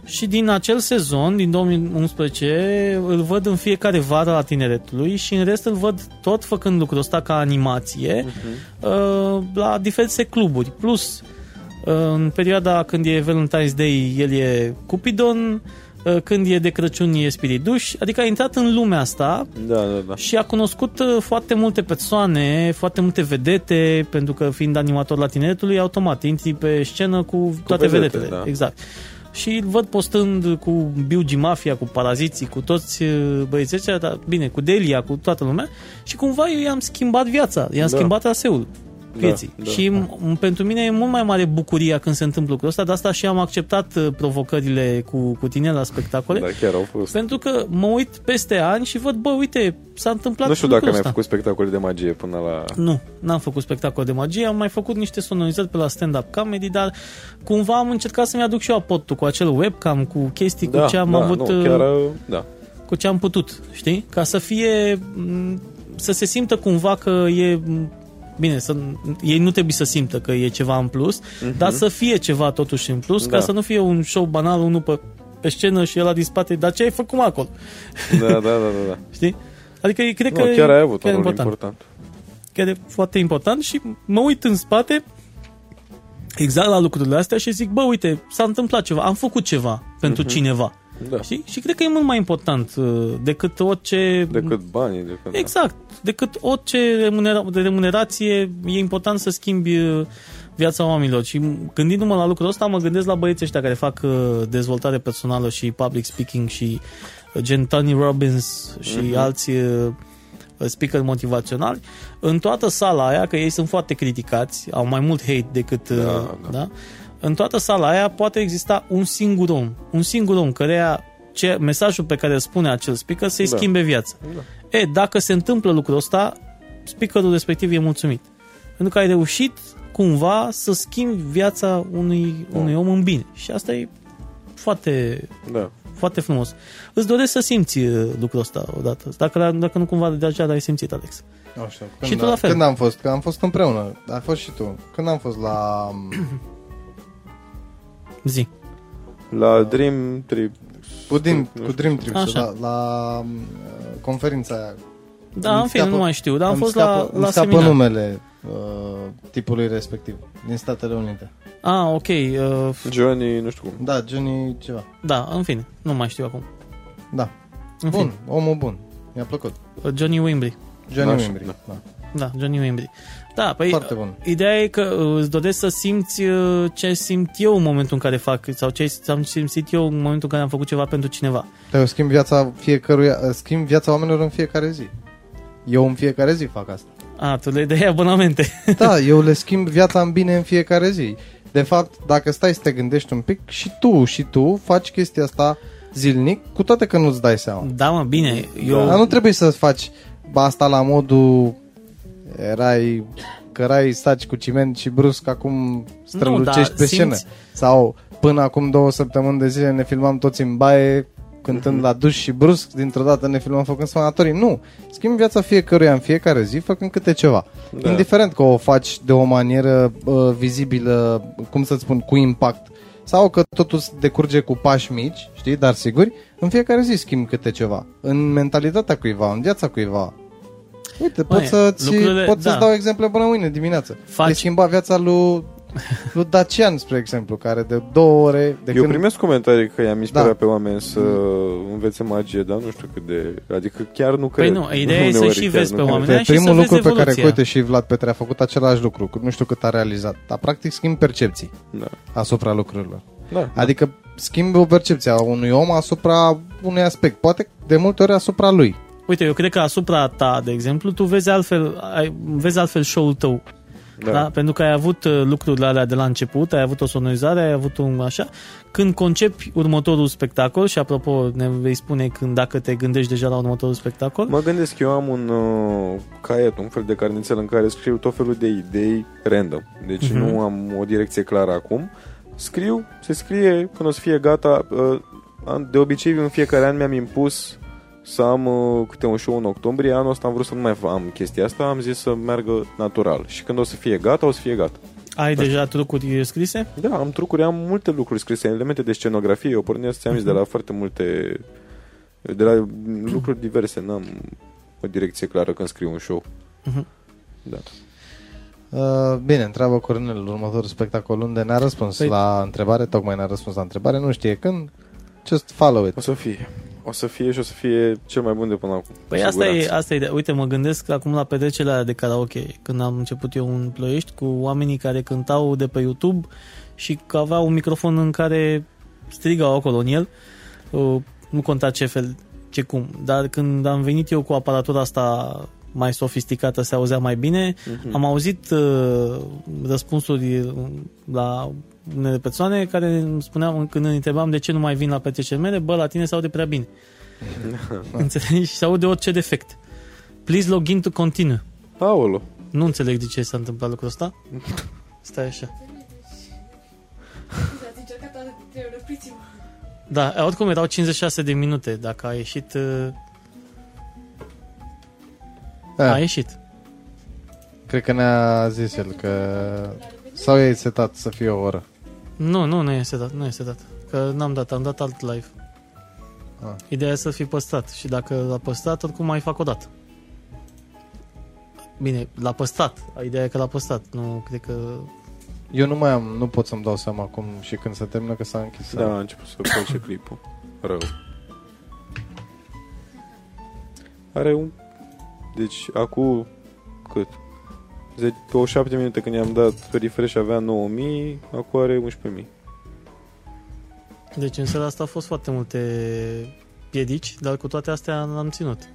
și din acel sezon, din 2011, îl văd în fiecare vară la tineretului și în rest îl văd tot făcând lucrul ăsta ca animație uh, la diferite cluburi. Plus, uh, în perioada când e Valentine's Day, el e Cupidon, uh, când e de Crăciun e Spiriduș, adică a intrat în lumea asta Da, da, da. și a cunoscut uh, foarte multe persoane, foarte multe vedete, pentru că fiind animator la tineretului, automat intri pe scenă cu toate vedete, vedetele. da. Exact. Și îl văd postând cu Biugi Mafia, cu Paraziții, cu toți uh, băieții ăștia, dar bine, cu Delia, cu toată lumea și cumva eu i-am schimbat viața, i-am Da. schimbat traseul vieții. Da, da. și m- pentru mine e mult mai mare bucuria când se întâmplă lucrul ăsta, de asta și am acceptat uh, provocările cu, cu tine la spectacole. Da, chiar au fost. Pentru că mă uit peste ani și văd, bă, uite, s-a întâmplat Nu știu dacă lucrul mi-ai ăsta. făcut spectacole de magie până la... Nu, n-am făcut spectacol de magie, am mai făcut niște sonorizări pe la stand-up comedy, dar cumva am încercat să-mi aduc și eu aportul cu acel webcam, cu chestii, Da, cu ce am da, avut, nu, uh, chiar, da. cu ce am putut, știi? Ca să fie, m, să se simtă cumva că e, m, bine, să, ei nu trebuie să simtă că e ceva în plus, dar să fie ceva totuși în plus, ca Da. să nu fie un show banal, unul pe, pe scenă și ăla din spate, dar ce ai făcut mă, acolo? Da, da, da, da. da. Știi? Adică cred Nu, că chiar ai avut chiar un rol important. important. chiar e foarte important și mă uit în spate exact la lucrurile astea și zic, bă, uite, s-a întâmplat ceva, am făcut ceva pentru cineva. Da. Știi? Și cred că e mult mai important uh, decât orice... Decât banii, decât... Exact. Decât orice remunera- de remunerație, e important să schimbi uh, viața oamenilor. Și gândindu-mă la lucrul ăsta, mă gândesc la băieții ăștia care fac uh, dezvoltare personală și public speaking și uh, gen Tony Robbins și Mhm. alți uh, speaker motivaționali. În toată sala aia, că ei sunt foarte criticați, au mai mult hate decât... uh, Da, da. da. Da? În toată sala aia poate exista un singur om, un singur om căreia ce, mesajul pe care îl spune acel speaker să-i Da. schimbe viața. Da. E, dacă se întâmplă lucrul ăsta, speakerul respectiv e mulțumit. Pentru că ai reușit cumva să schimbi viața unui, unui om în bine. Și asta e foarte, Da. foarte frumos. Îți doresc să simți uh, lucrul ăsta odată. Dacă, dacă nu cumva deja l-ai simțit, Alex. Nu știu. Și Când, tu la fel. Când am fost? Că am fost împreună. Ai fost și tu. Când am fost la... Zi. La Dream Trip. Cu Dream, Nu cu știu. Dream Trips, Așa. la, la uh, conferința aia. Da, Îmi în fine, scapă- nu mai știu, dar am îmi fost scapă, la, îmi la scapă seminar. numele uh, tipului respectiv, din Statele Unite. Ah, ok. Uh, Johnny, nu știu cum. Da, Johnny ceva. da, în fine, nu mai știu acum. Da. În Bun, fine, omul bun. Mi-a plăcut. uh, Johnny Wimbrey. Johnny Așa, Wimbry. da. Da. Da, Johnny Wimbrey. Da, păi Foarte bun. Ideea e că uh, îți doresc să simți uh, ce simt eu în momentul în care fac sau ce am simțit eu în momentul în care am făcut ceva pentru cineva. Dar eu schimb viața fiecăruia, schimb viața oamenilor în fiecare zi. Eu în fiecare zi fac asta. A, tu le dai abonamente. Da, eu le schimb viața în bine în fiecare zi. De fapt, dacă stai să te gândești un pic, și tu, și tu faci chestia asta zilnic, cu toate că nu-ți dai seama. da, mă, bine. Eu, Dar nu trebuie să faci asta la modul erai cărai staci cu ciment și brusc acum strălucești dar pe scenă. simți- Sau până acum două săptămâni de zile ne filmam toți în baie cântând la duș și brusc, dintr-o dată ne filmăm făcând spanatorii. Nu, schimbi viața fiecăruia în fiecare zi făcând câte ceva. Da. Da. Indiferent că o faci de o manieră uh, vizibilă, cum să spun, cu impact, sau că totul se decurge cu pași mici, știi, dar siguri, în fiecare zi schimbi câte ceva. În mentalitatea cuiva, în viața cuiva. Uite, pot, Măi, să-ți, lucrurile- pot să-ți da. dau exemple până mâine dimineață. Faci- Ai schimbat viața lui, lui Dacian, spre exemplu, care de două ore... De Eu când... primesc comentarii că i-am inspirat Da. pe oameni să învețe magie, dar nu știu cât de... Adică chiar nu Păi cred. nu, ideea e să Uneori și chiar vezi nu pe cred. oameni. Uite, Da, și să primul vezi lucru pe care, evoluția. uite, și Vlad Petre a făcut același lucru, nu știu cât a realizat, dar practic schimb percepții Da. asupra lucrurilor. Da. Adică schimbi o percepție a unui om asupra unui aspect, poate de multe ori asupra lui. Uite, eu cred că asupra ta, de exemplu, tu vezi altfel, ai, vezi altfel show-ul tău. Da. Da. da. Pentru că ai avut uh, lucrurile alea de la început, ai avut o sonorizare, ai avut un așa. Când concepi următorul spectacol, și apropo ne vei spune când dacă te gândești deja la următorul spectacol, Mă gândesc, eu am un uh, caiet, un fel de carnițel în care scriu tot felul de idei random. Deci Mhm. nu am o direcție clară acum, scriu, se scrie când o să fie gata. Uh, an- De obicei, în fiecare an mi-am impus să am uh, câte un show în octombrie. Anul ăsta am vrut să nu mai am chestia asta, am zis să meargă natural. Și când o să fie gata, o să fie gata. Ai deja trucuri scrise? Da, am trucuri, am multe lucruri scrise, elemente de scenografie. Eu pornesc, ți-am zis, de la foarte multe... De la lucruri diverse, n-am o direcție clară când scriu un show. Mhm. Da. Uh, bine, întreabă Cornel următorul spectacol unde ne-a răspuns Păi- la întrebare, tocmai ne-a răspuns la întrebare, nu știe când, just follow it. O să fie. O să fie și o să fie cel mai bun de până acum. Păi Cu asta e, siguranță. asta e, de- uite, mă gândesc acum la petrecerea aia de karaoke, când am început eu în Ploiești cu oamenii care cântau de pe YouTube și că aveau un microfon în care strigau acolo în el, uh, nu conta ce fel, ce cum, dar când am venit eu cu aparatura asta mai sofisticată, se auzea mai bine, Mhm. am auzit uh, răspunsuri la unele persoane care îmi spuneau, când îi întrebam de ce nu mai vin la petrecerile mele, bă, la tine se aude prea bine. Înțelegi? Și se aude orice defect. Please log in to continue. Aolo. Nu înțeleg de ce s-a întâmplat lucrul ăsta. Stai așa. Ați încercat toate trei ori, opriți-mă. Da, oricum erau 56 de minute. Dacă a ieșit... uh, Da, A ieșit. cred că ne-a zis el că sau ei setat să fie o oră. Nu, nu, nu este dat. Nu este dat. Că n-am dat, am dat alt live. Ah. Ideea e să fie păstrat. Și dacă l-a păstrat, oricum mai fac o dată. Bine, l-a păstrat. Ideea e că l-a păstrat. Nu cred că... Eu nu mai am, nu pot să-mi dau seama acum și când se termină că s-a închis. Da, a început să face clipul. Rău. Are un... Deci, acum cât? 10, 27 minute când i-am dat refresh avea 9000, acum are 11000. Deci în seara asta au fost foarte multe piedici, dar cu toate astea l-am ținut.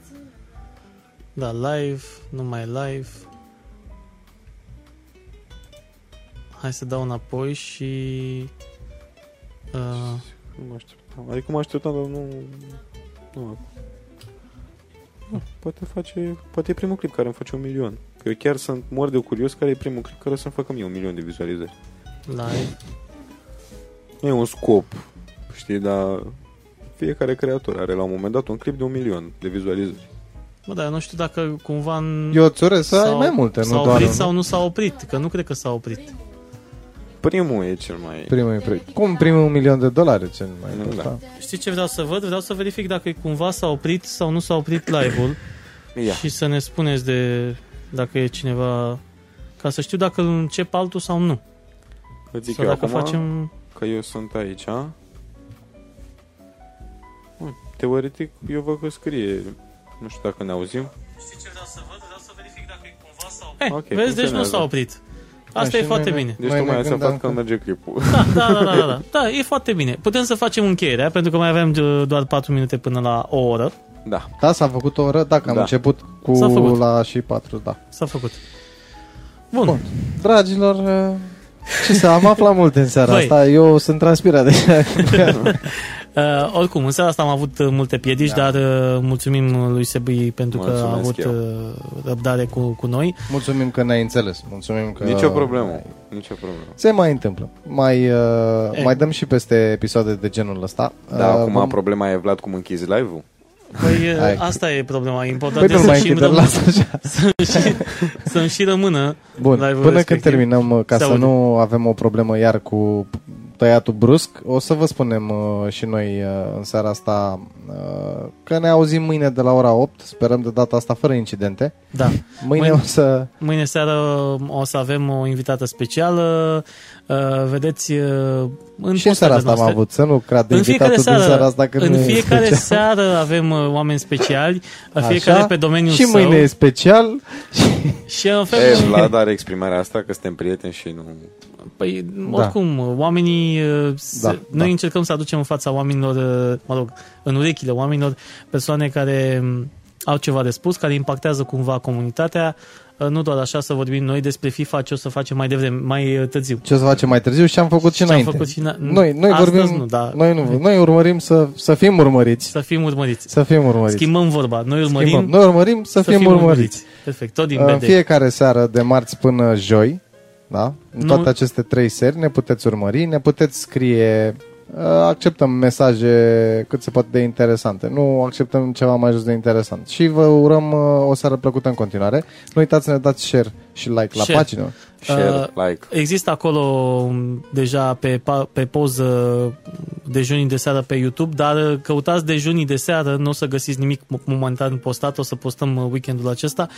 Da, live, nu mai live. Hai să dau înapoi și... Uh, Nu mă așteptam. Adică mă așteptam, dar nu... Nu acum. Ah, Poate face... Poate e primul clip care îmi face un milion. Că eu chiar sunt mor de curios care e primul clip care o să-mi facă mie un milion de vizualizări. live. Nu e un scop, știi, dar fiecare creator are la un moment dat un clip de un milion de vizualizări. Bă, dar eu nu știu dacă cumva... În... Eu îți urez să ai s-au- mai multe, s-a nu doar oprit unul. sau nu s-a oprit, că nu cred că s-a oprit. Primul e cel mai... Primul, pri- cum primul un milion de dolari cel mai Da. important. Știi ce vreau să văd? Vreau să verific dacă cumva s-a oprit sau nu s-a oprit live-ul Ia. și să ne spuneți de dacă e cineva ca să știu dacă îl încep altul sau nu. Îți zic sau eu dacă acum facem... că eu sunt aici. Bun, Teoretic, eu văd că scrie. Nu știu dacă ne auzim. Știi ce vreau să văd? Vreau să verific dacă e cumva sau... Eh, Eh, ok, vezi, deci nu funcționează. s-a oprit. Asta Da, e și foarte noi ne- bine. Deci Noi tocmai ne ați gândeam aflat că că- merge clipul. Da, da, da, da, da, da. Da, e foarte bine. Putem să facem încheierea, pentru că mai avem uh, doar 4 minute până la o oră. Da. Da, s-a făcut o oră, dacă am Da. început cu S-a făcut. la și patru, da. S-a făcut. Bun. Bun. Dragilor, uh, ce să am aflat multe în seara Băi. asta, eu sunt transpirat deja. Uh, oricum, în seara asta am avut uh, multe piedici, Da. dar uh, mulțumim lui Sebi pentru că a Mulțumesc avut eu. uh, răbdare cu, cu noi. Mulțumim că ne-ai înțeles, mulțumim că... Nicio problemă. Nicio problemă. Se mai întâmplă. Mai, uh, E. mai dăm și peste episoade de genul ăsta. Da, Uh, acum vom- problema e Vlad cum închizi live-ul. Păi uh, Hai. asta e problema. Păi Important nu e mai să și închide, rămână, lasă așa. să și, să și rămână Bun, live-ul până când respectiv. terminăm, uh, ca Se să aude. nu avem o problemă iar cu tăiatul brusc, o să vă spunem uh, și noi uh, în seara asta uh, că ne auzim mâine de la ora 8, sperăm de data asta fără incidente. Da. Mâine, Mâine- o să... Mâine seară o să avem o invitată specială. Uh, vedeți uh, în și în seara postările asta am noastre. avut, să nu crade În fiecare invitatul din seară, seara asta că în nu e fiecare special. seară avem uh, oameni speciali, fiecare Așa? pe domeniul Și său. mâine e special Și în E, fel, Vlad are exprimarea asta că suntem prieteni și nu... Păi, oricum, oamenii, uh, se, Da, noi da. încercăm să aducem în fața oamenilor, uh, mă rog, în urechile oamenilor, persoane care um, au ceva de spus, care impactează cumva comunitatea, Uh, nu doar așa să vorbim noi despre FIFA, ce o să facem mai devreme, mai uh, târziu. ce o să facem mai târziu și am făcut și Ce am înainte. făcut și na- Noi, noi Astăzi vorbim, nu, da. noi, nu, noi urmărim să, să fim urmăriți. Să fim urmăriți. Să fim urmăriți. Schimbăm vorba. Noi urmărim Schimbăm. Noi urmărim să, fim, urmăriți. Perfect. Tot din În BD. fiecare seară de marți până joi Da? În Nu- toate aceste trei seri ne puteți urmări, ne puteți scrie uh, acceptăm mesaje cât se poate de interesante. Nu acceptăm ceva mai jos de interesant. Și vă urăm uh, o seară plăcută în continuare. Nu uitați să ne dați share și like la Share. pagină. Share, like. Există acolo um, deja pe, pa- pe poză dejunii de seară pe YouTube, dar uh, căutați dejunii de seară, nu o să găsiți nimic mo- momentan postat, o să postăm uh, weekendul acesta.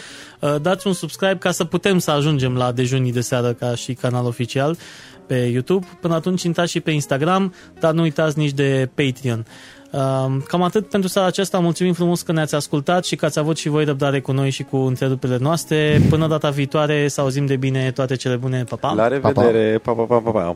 Uh, Dați un subscribe ca să putem să ajungem la dejunii de seară ca și canal oficial pe YouTube. Până atunci intrați și pe Instagram, dar nu uitați nici de Patreon. Um, Cam atât pentru seara aceasta. Mulțumim frumos că ne-ați ascultat și că ați avut și voi răbdare cu noi și cu întreruperile noastre. Până data viitoare, să auzim de bine toate cele bune. Pa, pa! La revedere. Pa, pa, pa, pa, pa.